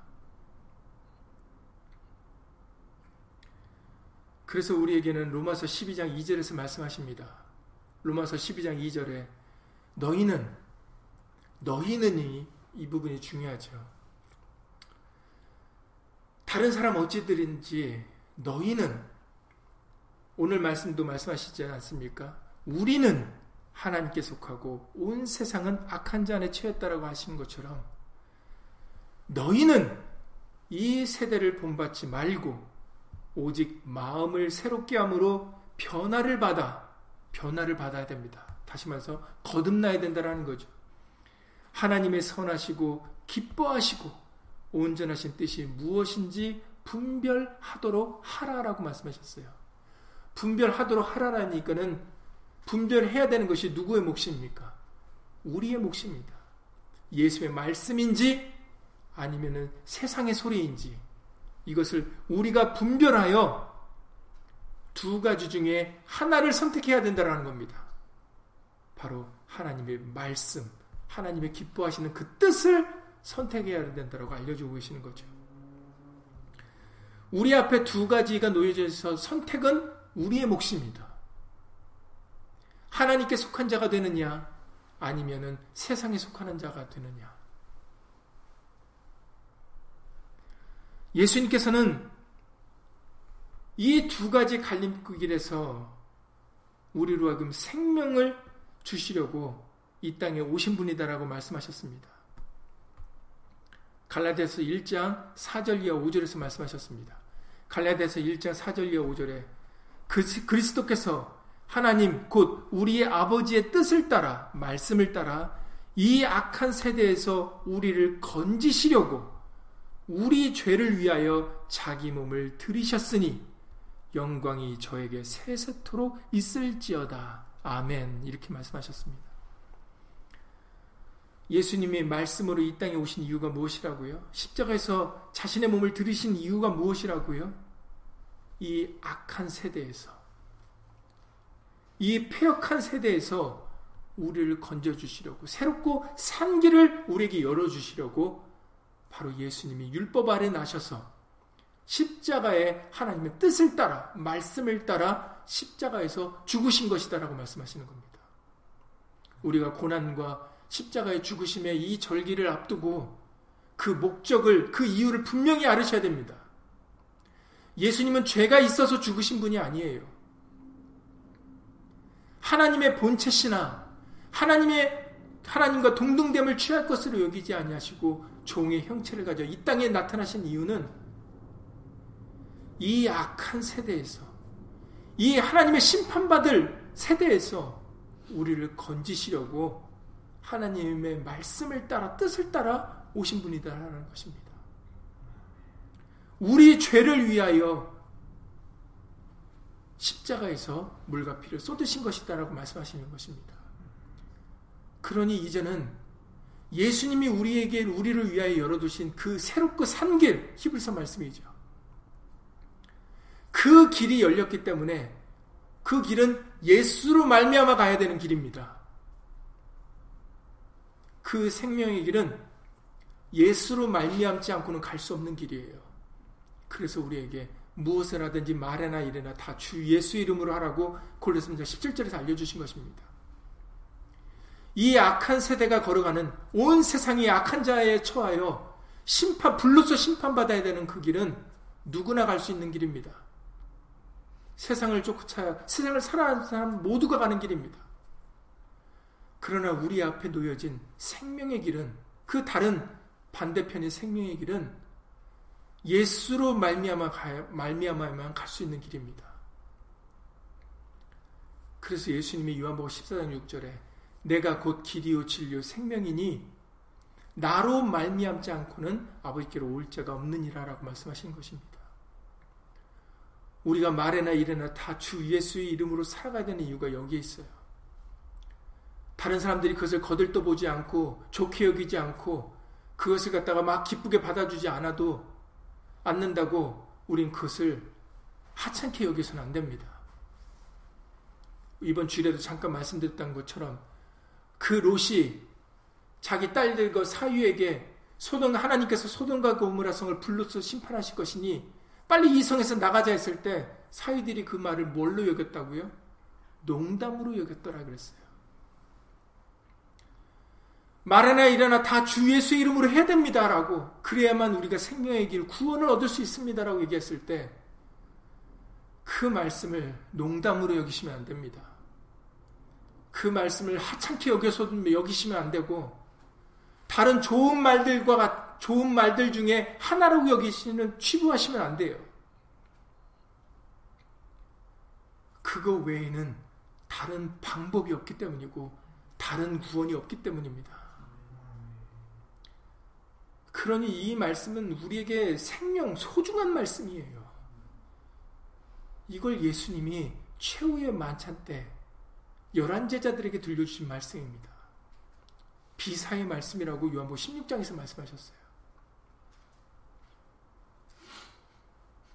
그래서 우리에게는 로마서 12장 2절에서 말씀하십니다. 로마서 12장 2절에 너희는 너희는이 이 부분이 중요하죠. 다른 사람 어찌들인지 너희는 오늘 말씀도 말씀하시지 않습니까? 우리는 하나님께 속하고 온 세상은 악한 자 안에 처했다라고 하시는 것처럼 너희는 이 세대를 본받지 말고 오직 마음을 새롭게 함으로 변화를 받아 변화를 받아야 됩니다. 다시 말해서 거듭나야 된다라는 거죠. 하나님의 선하시고 기뻐하시고 온전하신 뜻이 무엇인지 분별하도록 하라라고 말씀하셨어요. 분별하도록 하라라니까는 분별해야 되는 것이 누구의 몫입니까? 우리의 몫입니다. 예수의 말씀인지 아니면은 세상의 소리인지 이것을 우리가 분별하여 두 가지 중에 하나를 선택해야 된다는 겁니다. 바로 하나님의 말씀, 하나님의 기뻐하시는 그 뜻을 선택해야 된다고 알려주고 계시는 거죠. 우리 앞에 두 가지가 놓여져 있어 선택은 우리의 몫입니다. 하나님께 속한 자가 되느냐, 아니면은 세상에 속하는 자가 되느냐. 예수님께서는 이 두 가지 갈림길에서 우리로 하여금 생명을 주시려고 이 땅에 오신 분이다라고 말씀하셨습니다. 갈라디아서 1장 4절 이하 5절에서 말씀하셨습니다. 갈라디아서 1장 4절 이하 5절에 그리스도께서 하나님 곧 우리의 아버지의 뜻을 따라 말씀을 따라 이 악한 세대에서 우리를 건지시려고 우리 죄를 위하여 자기 몸을 들이셨으니 영광이 저에게 세세토록 있을지어다. 아멘. 이렇게 말씀하셨습니다. 예수님이 말씀으로 이 땅에 오신 이유가 무엇이라고요? 십자가에서 자신의 몸을 들이신 이유가 무엇이라고요? 이 악한 세대에서, 이 폐역한 세대에서 우리를 건져주시려고, 새롭고 산 길을 우리에게 열어주시려고 바로 예수님이 율법 아래 나셔서 십자가에 하나님의 뜻을 따라, 말씀을 따라 십자가에서 죽으신 것이다라고 말씀하시는 겁니다. 우리가 고난과 십자가의 죽으심의 이 절기를 앞두고 그 목적을, 그 이유를 분명히 알으셔야 됩니다. 예수님은 죄가 있어서 죽으신 분이 아니에요. 하나님의 본체시나 하나님의 하나님과 동등됨을 취할 것으로 여기지 아니하시고 종의 형체를 가져 이 땅에 나타나신 이유는 이 악한 세대에서 이 하나님의 심판받을 세대에서 우리를 건지시려고 하나님의 말씀을 따라 뜻을 따라 오신 분이다라는 것입니다. 우리 죄를 위하여 십자가에서 물과 피를 쏟으신 것이다라고 말씀하시는 것입니다. 그러니 이제는 예수님이 우리에게 우리를 위하여 열어두신 그 새롭고 산 길, 히브리서 말씀이죠. 그 길이 열렸기 때문에 그 길은 예수로 말미암아 가야 되는 길입니다. 그 생명의 길은 예수로 말미암지 않고는 갈 수 없는 길이에요. 그래서 우리에게 무엇을 하든지 말이나 일이나 다 주 예수 이름으로 하라고 골로새서 17절에서 알려주신 것입니다. 이 악한 세대가 걸어가는 온 세상이 악한 자에 처하여 심판 불로서 심판받아야 되는 그 길은 누구나 갈 수 있는 길입니다. 세상을 쫓아 세상을 살아가는 사람 모두가 가는 길입니다. 그러나 우리 앞에 놓여진 생명의 길은 그 다른 반대편의 생명의 길은 예수로 말미암아 말미암아만 갈 수 있는 길입니다. 그래서 예수님이 요한복음 14장 6절에 내가 곧 길이요 진리요 생명이니 나로 말미암지 않고는 아버지께로 올 자가 없느니라라고 말씀하신 것입니다. 우리가 말에나 일에나 다 주 예수의 이름으로 살아가야 되는 이유가 여기에 있어요. 다른 사람들이 그것을 거들떠 보지 않고 좋게 여기지 않고 그것을 갖다가 막 기쁘게 받아주지 않아도 않는다고 우린 그것을 하찮게 여기서는 안 됩니다. 이번 주일에도 잠깐 말씀드렸던 것처럼 그 롯이 자기 딸들과 사유에게 소돔 하나님께서 소돔과 고무라 성을 불로서 심판하실 것이니 빨리 이 성에서 나가자 했을 때 사유들이 그 말을 뭘로 여겼다고요? 농담으로 여겼더라 그랬어요. 말하나 일어나 다 주 예수 이름으로 해야 됩니다라고 그래야만 우리가 생명의 길 구원을 얻을 수 있습니다라고 얘기했을 때 그 말씀을 농담으로 여기시면 안 됩니다. 그 말씀을 하찮게 여겨서 여기시면 안 되고 다른 좋은 말들과 좋은 말들 중에 하나로 여기시는 취부하시면 안 돼요. 그거 외에는 다른 방법이 없기 때문이고 다른 구원이 없기 때문입니다. 그러니 이 말씀은 우리에게 생명 소중한 말씀이에요. 이걸 예수님이 최후의 만찬 때 열한 제자들에게 들려주신 말씀입니다. 비사의 말씀이라고 요한복 16장에서 말씀하셨어요.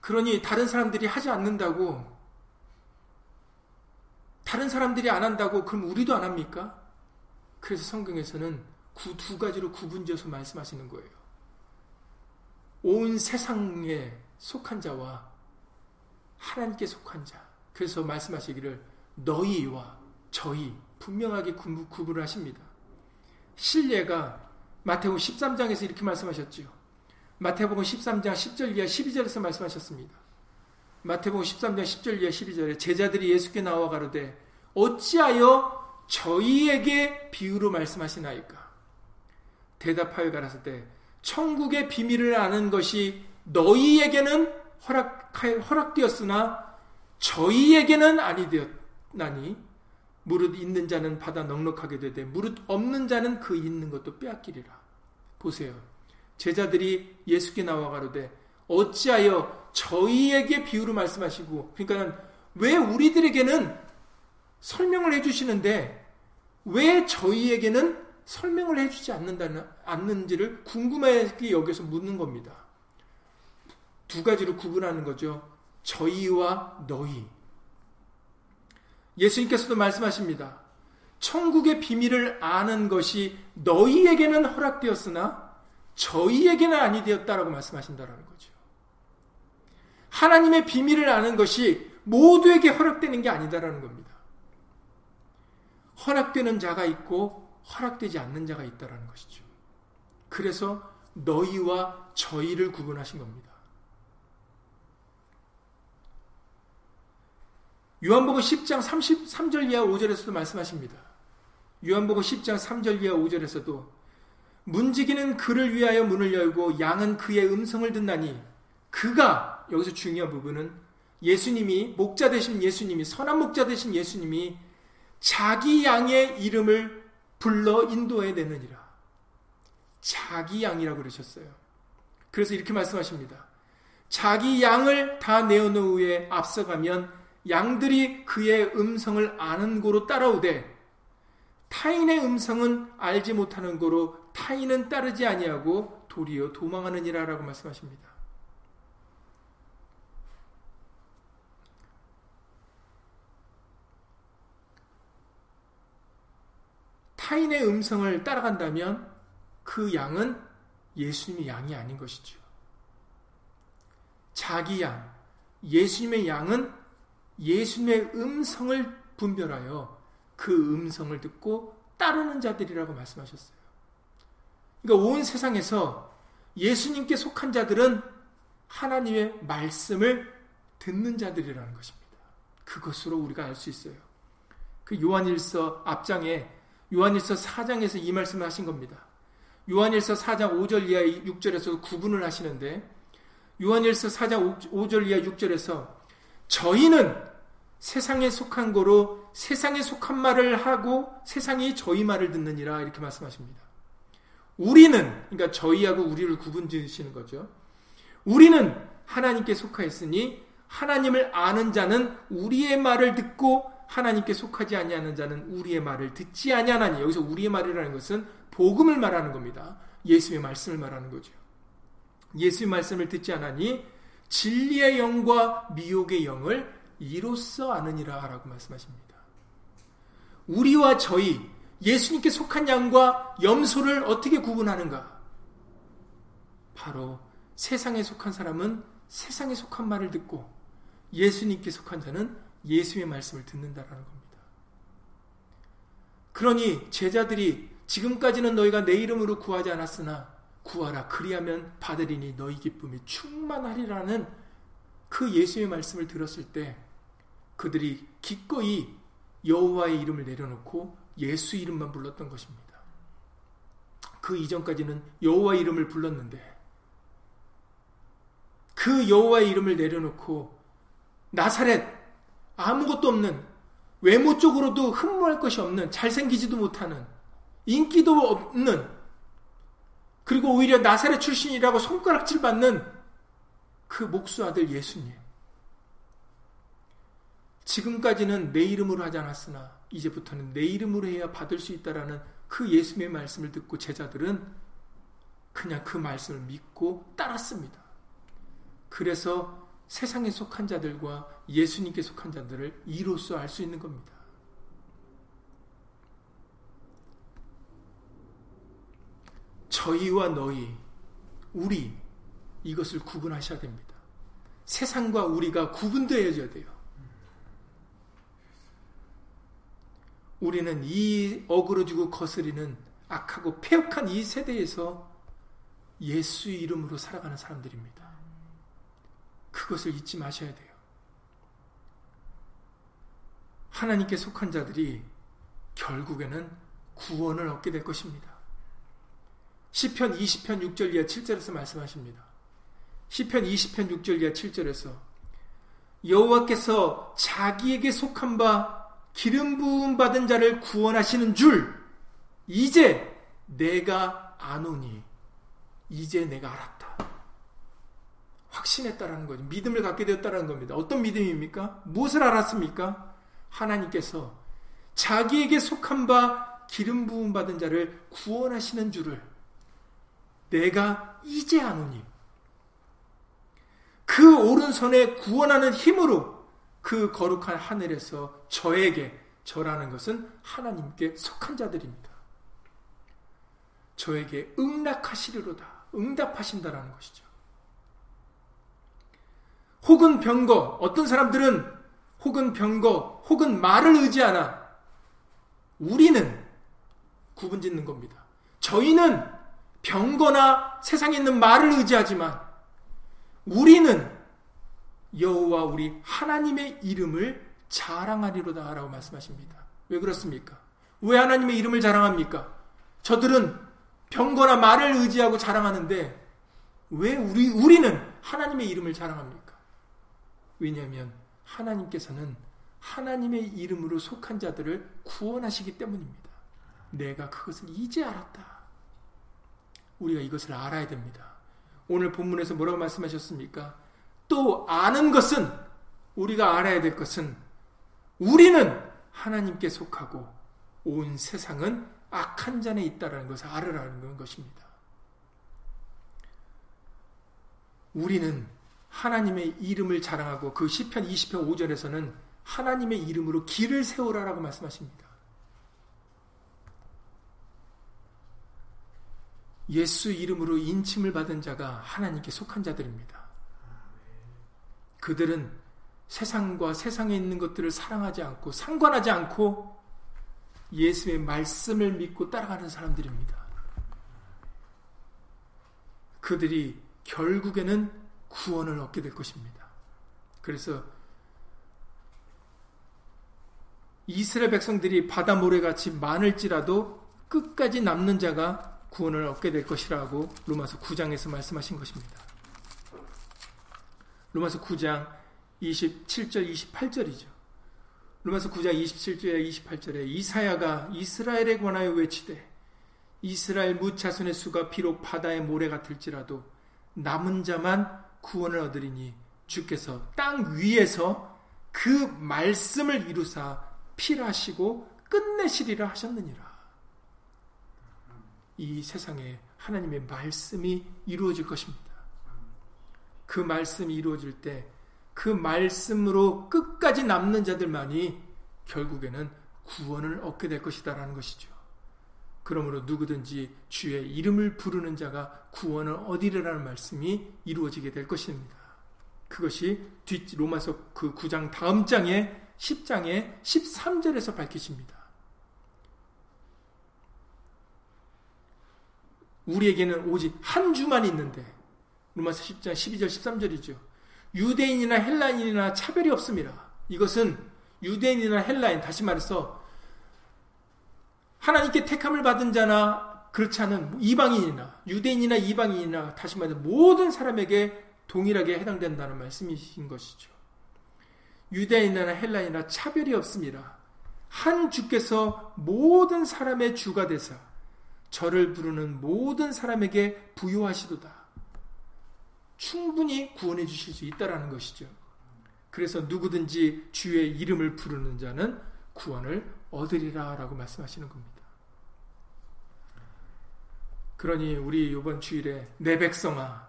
그러니 다른 사람들이 하지 않는다고 다른 사람들이 안 한다고 그럼 우리도 안 합니까? 그래서 성경에서는 두 가지로 구분지어서 말씀하시는 거예요. 온 세상에 속한 자와 하나님께 속한 자. 그래서 말씀하시기를 너희와 저희 분명하게 구분을 하십니다. 신뢰가 마태복음 13장에서 이렇게 말씀하셨지요. 마태복음 13장 10절 이하 12절에서 말씀하셨습니다. 마태복음 13장 10절 이하 12절에 제자들이 예수께 나와 가로되 어찌하여 저희에게 비유로 말씀하시나이까? 대답하여 가라사대 천국의 비밀을 아는 것이 너희에게는 허락 허락되었으나 저희에게는 아니 되었나니 무릇 있는 자는 받아 넉넉하게 되되 무릇 없는 자는 그 있는 것도 빼앗기리라. 보세요. 제자들이 예수께 나와 가로되 어찌하여 저희에게 비유로 말씀하시고 그러니까 왜 우리들에게는 설명을 해 주시는데 왜 저희에게는 설명을 해 주지 않는다는 않는지를 궁금하게 여기서 묻는 겁니다. 두 가지로 구분하는 거죠. 저희와 너희. 예수님께서도 말씀하십니다. 천국의 비밀을 아는 것이 너희에게는 허락되었으나 저희에게는 아니 되었다라고 말씀하신다라는 거죠. 하나님의 비밀을 아는 것이 모두에게 허락되는 게 아니다라는 겁니다. 허락되는 자가 있고 허락되지 않는 자가 있다라는 것이죠. 그래서 너희와 저희를 구분하신 겁니다. 요한복음 10장 33절 이하 5절에서도 말씀하십니다. 요한복음 10장 3절 이하 5절에서도 문지기는 그를 위하여 문을 열고 양은 그의 음성을 듣나니 그가 여기서 중요한 부분은 예수님이 목자 되신 예수님이 선한 목자 되신 예수님이 자기 양의 이름을 불러 인도해 내느니라. 자기 양이라고 그러셨어요. 그래서 이렇게 말씀하십니다. 자기 양을 다 내어놓은 후에 앞서가면 양들이 그의 음성을 아는 고로 따라오되 타인의 음성은 알지 못하는 고로 타인은 따르지 아니하고 도리어 도망하느니라라고 말씀하십니다. 타인의 음성을 따라간다면 그 양은 예수님의 양이 아닌 것이죠. 자기 양, 예수님의 양은 예수님의 음성을 분별하여 그 음성을 듣고 따르는 자들이라고 말씀하셨어요. 그러니까 온 세상에서 예수님께 속한 자들은 하나님의 말씀을 듣는 자들이라는 것입니다. 그것으로 우리가 알 수 있어요. 그 요한일서 앞장에 요한일서 4장에서 이 말씀을 하신 겁니다. 요한일서 4장 5절 이하 6절에서 구분을 하시는데 요한일서 4장 5절 이하 6절에서 저희는 세상에 속한 거로 세상에 속한 말을 하고 세상이 저희 말을 듣느니라 이렇게 말씀하십니다. 우리는 그러니까 저희하고 우리를 구분 지으시는 거죠. 우리는 하나님께 속하였으니 하나님을 아는 자는 우리의 말을 듣고 하나님께 속하지 아니하는 자는 우리의 말을 듣지 아니하나니 여기서 우리의 말이라는 것은 복음을 말하는 겁니다. 예수의 말씀을 말하는 거죠. 예수의 말씀을 듣지 않으니 진리의 영과 미혹의 영을 이로써 아느니라 라고 말씀하십니다. 우리와 저희 예수님께 속한 양과 염소를 어떻게 구분하는가? 바로 세상에 속한 사람은 세상에 속한 말을 듣고 예수님께 속한 자는 예수의 말씀을 듣는다라는 겁니다. 그러니 제자들이 지금까지는 너희가 내 이름으로 구하지 않았으나 구하라 그리하면 받으리니 너희 기쁨이 충만하리라는 그 예수의 말씀을 들었을 때 그들이 기꺼이 여호와의 이름을 내려놓고 예수 이름만 불렀던 것입니다. 그 이전까지는 여호와 이름을 불렀는데 그 여호와의 이름을 내려놓고 나사렛 아무것도 없는 외모적으로도 흠모할 것이 없는 잘생기지도 못하는 인기도 없는 그리고 오히려 나사렛 출신이라고 손가락질 받는 그 목수 아들 예수님 지금까지는 내 이름으로 하지 않았으나 이제부터는 내 이름으로 해야 받을 수 있다라는 그 예수님의 말씀을 듣고 제자들은 그냥 그 말씀을 믿고 따랐습니다. 그래서 세상에 속한 자들과 예수님께 속한 자들을 이로써 알 수 있는 겁니다. 저희와 너희, 우리, 이것을 구분하셔야 됩니다. 세상과 우리가 구분되어져야 돼요. 우리는 이 어그러지고 거스리는 악하고 폐역한 이 세대에서 예수 이름으로 살아가는 사람들입니다. 그것을 잊지 마셔야 돼요. 하나님께 속한 자들이 결국에는 구원을 얻게 될 것입니다. 시편 20편 6절 이하 7절에서 말씀하십니다. 시편 20편 6절 이하 7절에서 여호와께서 자기에게 속한 바 기름 부음 받은 자를 구원하시는 줄 이제 내가 아노니 이제 내가 알았다. 확신했다라는 거죠. 믿음을 갖게 되었다라는 겁니다. 어떤 믿음입니까? 무엇을 알았습니까? 하나님께서 자기에게 속한 바 기름 부음 받은 자를 구원하시는 줄을 내가 이제 아노니 그 오른손에 구원하는 힘으로 그 거룩한 하늘에서 저에게 저라는 것은 하나님께 속한 자들입니다. 저에게 응락하시리로다. 응답하신다라는 것이죠. 혹은 병거, 어떤 사람들은 혹은 병거, 혹은 말을 의지하나 우리는 구분 짓는 겁니다. 저희는 병거나 세상에 있는 말을 의지하지만 우리는 여호와 우리 하나님의 이름을 자랑하리로다 라고 말씀하십니다. 왜 그렇습니까? 왜 하나님의 이름을 자랑합니까? 저들은 병거나 말을 의지하고 자랑하는데 왜 우리 우리는 하나님의 이름을 자랑합니까? 왜냐하면 하나님께서는 하나님의 이름으로 속한 자들을 구원하시기 때문입니다. 내가 그것을 이제 알았다. 우리가 이것을 알아야 됩니다. 오늘 본문에서 뭐라고 말씀하셨습니까? 또 아는 것은 우리가 알아야 될 것은 우리는 하나님께 속하고 온 세상은 악한 잔에 있다라는 것을 알으라는 것입니다. 우리는 하나님의 이름을 자랑하고 그 시편 20편 5절에서는 하나님의 이름으로 길을 세우라라고 말씀하십니다. 예수 이름으로 인침을 받은 자가 하나님께 속한 자들입니다. 그들은 세상과 세상에 있는 것들을 사랑하지 않고 상관하지 않고 예수의 말씀을 믿고 따라가는 사람들입니다. 그들이 결국에는 구원을 얻게 될 것입니다. 그래서 이스라엘 백성들이 바다 모래같이 많을지라도 끝까지 남는 자가 구원을 얻게 될 것이라고 로마서 9장에서 말씀하신 것입니다. 로마서 9장 27절 28절이죠. 로마서 9장 27절에 28절에 이사야가 이스라엘에 관하여 외치되 이스라엘 무차손의 수가 비록 바다의 모래 같을지라도 남은 자만 구원을 얻으리니 주께서 땅 위에서 그 말씀을 이루사 필하시고 끝내시리라 하셨느니라. 이 세상에 하나님의 말씀이 이루어질 것입니다. 그 말씀이 이루어질 때 그 말씀으로 끝까지 남는 자들만이 결국에는 구원을 얻게 될 것이다라는 것이죠. 그러므로 누구든지 주의 이름을 부르는 자가 구원을 얻으리라는 말씀이 이루어지게 될 것입니다. 그것이 뒷 로마서 그 9장 다음 장에 10장에 13절에서 밝히십니다. 우리에게는 오직 한 주만 있는데 로마서 10장 12절 13절이죠. 유대인이나 헬라인이나 차별이 없습니다. 이것은 유대인이나 헬라인 다시 말해서 하나님께 택함을 받은 자나 그렇지 않은 이방인이나 유대인이나 이방인이나 다시 말해 모든 사람에게 동일하게 해당된다는 말씀이신 것이죠. 유대인이나 헬라인이나 차별이 없습니다. 한 주께서 모든 사람의 주가 되사 저를 부르는 모든 사람에게 부여하시도다. 충분히 구원해 주실 수 있다라는 것이죠. 그래서 누구든지 주의 이름을 부르는 자는 구원을 얻으리라라고 말씀하시는 겁니다. 그러니 우리 이번 주일에 내 백성아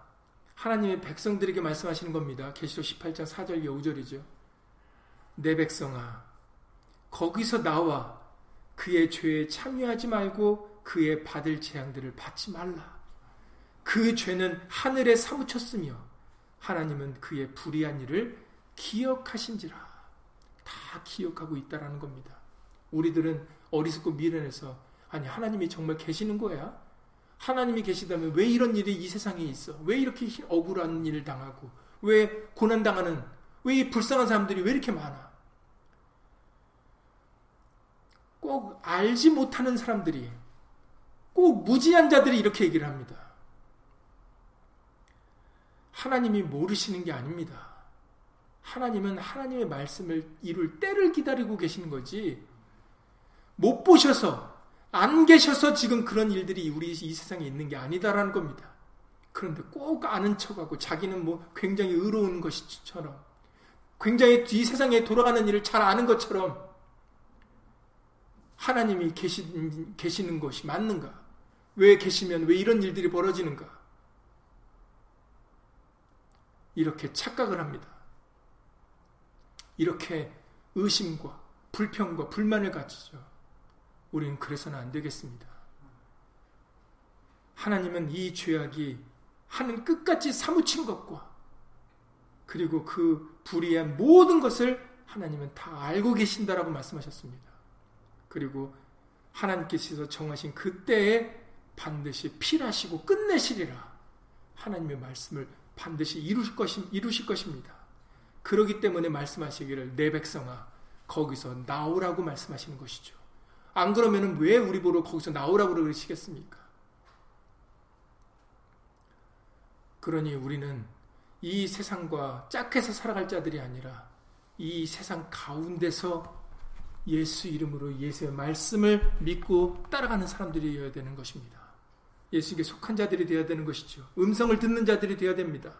하나님의 백성들에게 말씀하시는 겁니다. 계시록 18장 4절 5절이죠. 내 백성아 거기서 나와 그의 죄에 참여하지 말고 그의 받을 재앙들을 받지 말라. 그 죄는 하늘에 사무쳤으며 하나님은 그의 불의한 일을 기억하신지라. 다 기억하고 있다라는 겁니다. 우리들은 어리석고 미련해서 아니 하나님이 정말 계시는 거야? 하나님이 계시다면 왜 이런 일이 이 세상에 있어? 왜 이렇게 억울한 일을 당하고 왜 고난 당하는 왜 이 불쌍한 사람들이 왜 이렇게 많아? 꼭 알지 못하는 사람들이 꼭 무지한 자들이 이렇게 얘기를 합니다. 하나님이 모르시는 게 아닙니다. 하나님은 하나님의 말씀을 이룰 때를 기다리고 계시는 거지. 못 보셔서, 안 계셔서 지금 그런 일들이 우리 이 세상에 있는 게 아니다라는 겁니다. 그런데 꼭 아는 척하고 자기는 뭐 굉장히 의로운 것처럼, 굉장히 이 세상에 돌아가는 일을 잘 아는 것처럼, 하나님이 계시, 계시는 것이 맞는가? 왜 계시면 왜 이런 일들이 벌어지는가? 이렇게 착각을 합니다. 이렇게 의심과 불평과 불만을 가지죠. 우리는 그래서는 안 되겠습니다. 하나님은 이 죄악이 하는 끝까지 사무친 것과 그리고 그 불의한 모든 것을 하나님은 다 알고 계신다라고 말씀하셨습니다. 그리고 하나님께서 정하신 그때에 반드시 필하시고 끝내시리라. 하나님의 말씀을 반드시 이루실, 것이, 이루실 것입니다. 그러기 때문에 말씀하시기를 내 백성아 거기서 나오라고 말씀하시는 것이죠. 안 그러면 왜 우리 보러 거기서 나오라고 그러시겠습니까? 그러니 우리는 이 세상과 짝해서 살아갈 자들이 아니라 이 세상 가운데서 예수 이름으로 예수의 말씀을 믿고 따라가는 사람들이어야 되는 것입니다. 예수에게 속한 자들이 되어야 되는 것이죠. 음성을 듣는 자들이 되어야 됩니다.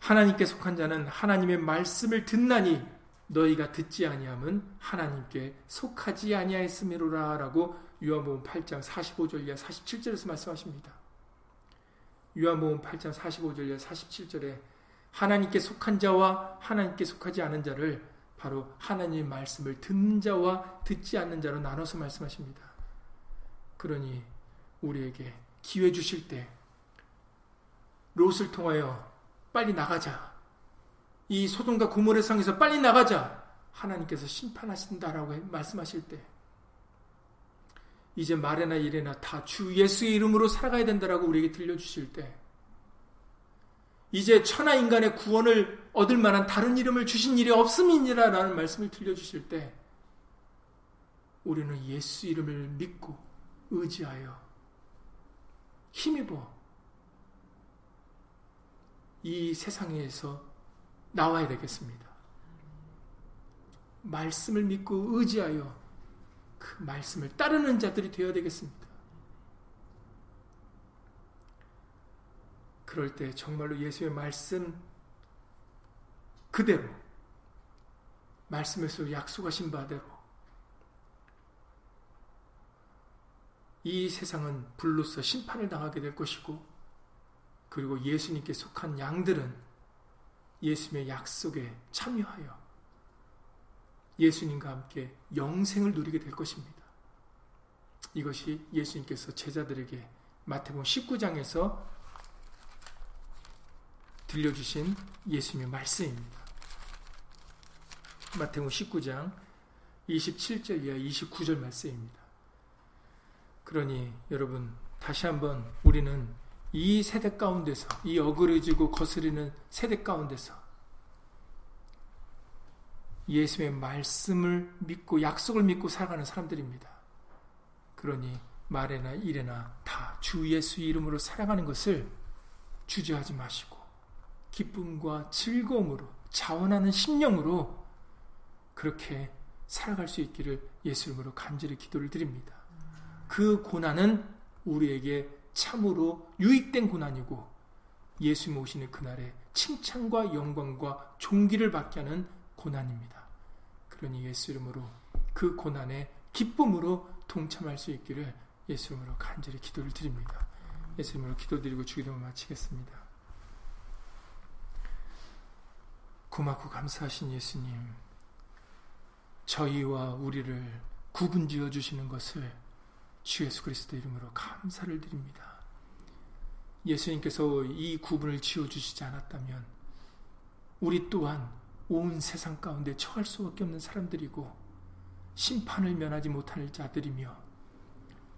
하나님께 속한 자는 하나님의 말씀을 듣나니 너희가 듣지 아니함은 하나님께 속하지 아니하였음이로라라고 요한복음 8장 45절 이하 47절에서 말씀하십니다. 요한복음 8장 45절 이하 47절에 하나님께 속한 자와 하나님께 속하지 않은 자를 바로 하나님의 말씀을 듣는 자와 듣지 않는 자로 나눠서 말씀하십니다. 그러니 우리에게 기회 주실 때 롯을 통하여 빨리 나가자. 이 소돔과 고모의 상에서 빨리 나가자. 하나님께서 심판하신다라고 말씀하실 때 이제 말에나 일에나 다 주 예수의 이름으로 살아가야 된다라고 우리에게 들려주실 때 이제 천하 인간의 구원을 얻을 만한 다른 이름을 주신 일이 없음이니라라는 말씀을 들려주실 때 우리는 예수 이름을 믿고 의지하여 힘입어 이 세상에서 나와야 되겠습니다. 말씀을 믿고 의지하여 그 말씀을 따르는 자들이 되어야 되겠습니다. 그럴 때 정말로 예수의 말씀 그대로 말씀에서 약속하신 바대로 이 세상은 불로서 심판을 당하게 될 것이고 그리고 예수님께 속한 양들은 예수님의 약속에 참여하여 예수님과 함께 영생을 누리게 될 것입니다. 이것이 예수님께서 제자들에게 마태복음 19장에서 들려주신 예수님의 말씀입니다. 마태복음 19장 27절 이하 29절 말씀입니다. 그러니 여러분 다시 한번 우리는 이 세대 가운데서 이 어그러지고 거스리는 세대 가운데서 예수의 말씀을 믿고 약속을 믿고 살아가는 사람들입니다. 그러니 말에나 일에나 다 주 예수 이름으로 살아가는 것을 주저하지 마시고 기쁨과 즐거움으로 자원하는 심령으로 그렇게 살아갈 수 있기를 예수 이름으로 간절히 기도를 드립니다. 그 고난은 우리에게 참으로 유익된 고난이고 예수님 오시는 그날에 칭찬과 영광과 존귀를 받게 하는 고난입니다. 그러니 예수 이름으로 그 고난에 기쁨으로 동참할 수 있기를 예수 이름으로 간절히 기도를 드립니다. 예수 이름으로 기도드리고 주기도를 마치겠습니다. 고맙고 감사하신 예수님, 저희와 우리를 구분지어 주시는 것을 주 예수 그리스도 이름으로 감사를 드립니다. 예수님께서 이 구분을 지어 주시지 않았다면 우리 또한 온 세상 가운데 처할 수밖에 없는 사람들이고 심판을 면하지 못할 자들이며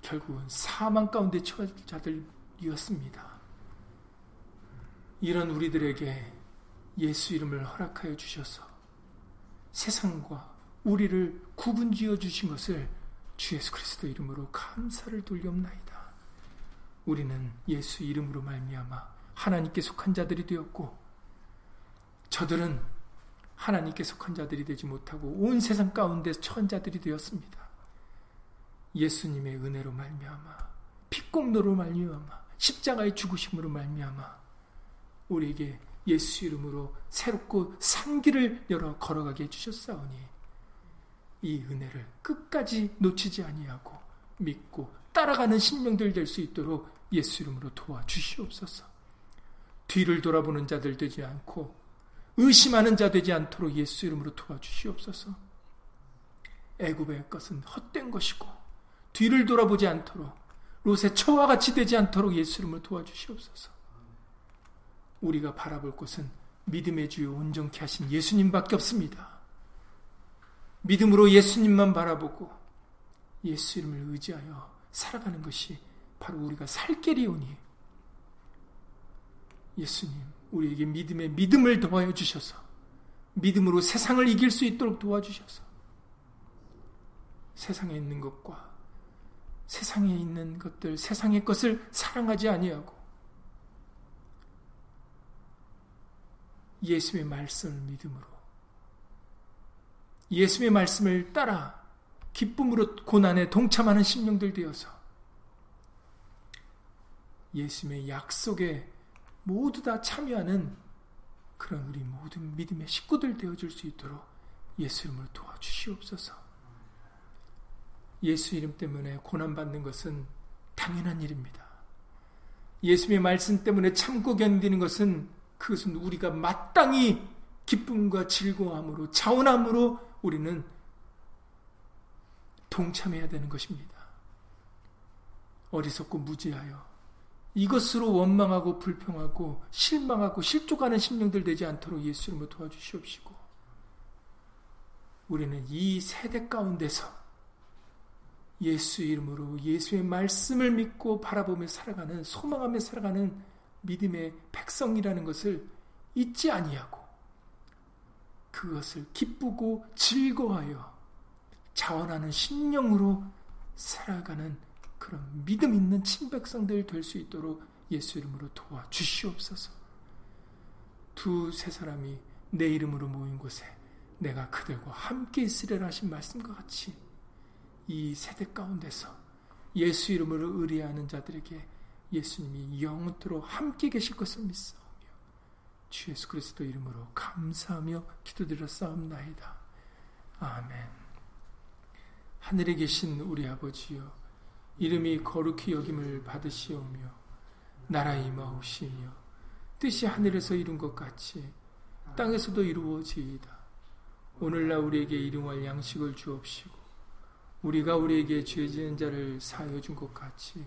결국은 사망 가운데 처할 자들이었습니다. 이런 우리들에게 예수 이름을 허락하여 주셔서 세상과 우리를 구분지어 주신 것을 주 예수 그리스도 이름으로 감사를 돌려옵나이다. 우리는 예수 이름으로 말미암아 하나님께 속한 자들이 되었고 저들은 하나님께 속한 자들이 되지 못하고 온 세상 가운데 처한 자들이 되었습니다. 예수님의 은혜로 말미암아 피공로로 말미암아 십자가의 죽으심으로 말미암아 우리에게 예수 이름으로 새롭고 산길을 열어 걸어가게 해주셨사오니 이 은혜를 끝까지 놓치지 아니하고 믿고 따라가는 신명들 될 수 있도록 예수 이름으로 도와주시옵소서. 뒤를 돌아보는 자들 되지 않고 의심하는 자 되지 않도록 예수 이름으로 도와주시옵소서. 애굽의 것은 헛된 것이고 뒤를 돌아보지 않도록 롯의 처와 같이 되지 않도록 예수 이름으로 도와주시옵소서. 우리가 바라볼 곳은 믿음의 주요 온전케 하신 예수님밖에 없습니다. 믿음으로 예수님만 바라보고 예수 이름을 의지하여 살아가는 것이 바로 우리가 살 길이오니 예수님 우리에게 믿음의 믿음을 도와여 주셔서 믿음으로 세상을 이길 수 있도록 도와주셔서 세상에 있는 것과 세상에 있는 것들 세상의 것을 사랑하지 아니하고 예수의 말씀을 믿음으로 예수의 말씀을 따라 기쁨으로 고난에 동참하는 심령들 되어서 예수의 약속에 모두 다 참여하는 그런 우리 모든 믿음의 식구들 되어줄 수 있도록 예수 이름으로 도와주시옵소서. 예수 이름 때문에 고난받는 것은 당연한 일입니다. 예수의 말씀 때문에 참고 견디는 것은 그것은 우리가 마땅히 기쁨과 즐거움으로 자원함으로 우리는 동참해야 되는 것입니다. 어리석고 무지하여 이것으로 원망하고 불평하고 실망하고 실족하는 심령들 되지 않도록 예수 이름으로 도와주시옵시고 우리는 이 세대 가운데서 예수 이름으로 예수의 말씀을 믿고 바라보며 살아가는 소망하며 살아가는 믿음의 백성이라는 것을 잊지 아니하고 그것을 기쁘고 즐거워하여 자원하는 심령으로 살아가는 그런 믿음 있는 친백성들 될 수 있도록 예수 이름으로 도와 주시옵소서. 두 세 사람이 내 이름으로 모인 곳에 내가 그들과 함께 있으리라 하신 말씀과 같이 이 세대 가운데서 예수 이름으로 의뢰하는 자들에게 예수님이 영원토록 함께 계실 것을 믿사오며 주 예수 그리스도 이름으로 감사하며 기도드려 싸움나이다. 아멘. 하늘에 계신 우리 아버지여 이름이 거룩히 여김을 받으시오며 나라 임하옵시며 뜻이 하늘에서 이룬 것 같이 땅에서도 이루어지이다. 오늘날 우리에게 일용할 양식을 주옵시고 우리가 우리에게 죄 지은 자를 사하여 준 것 같이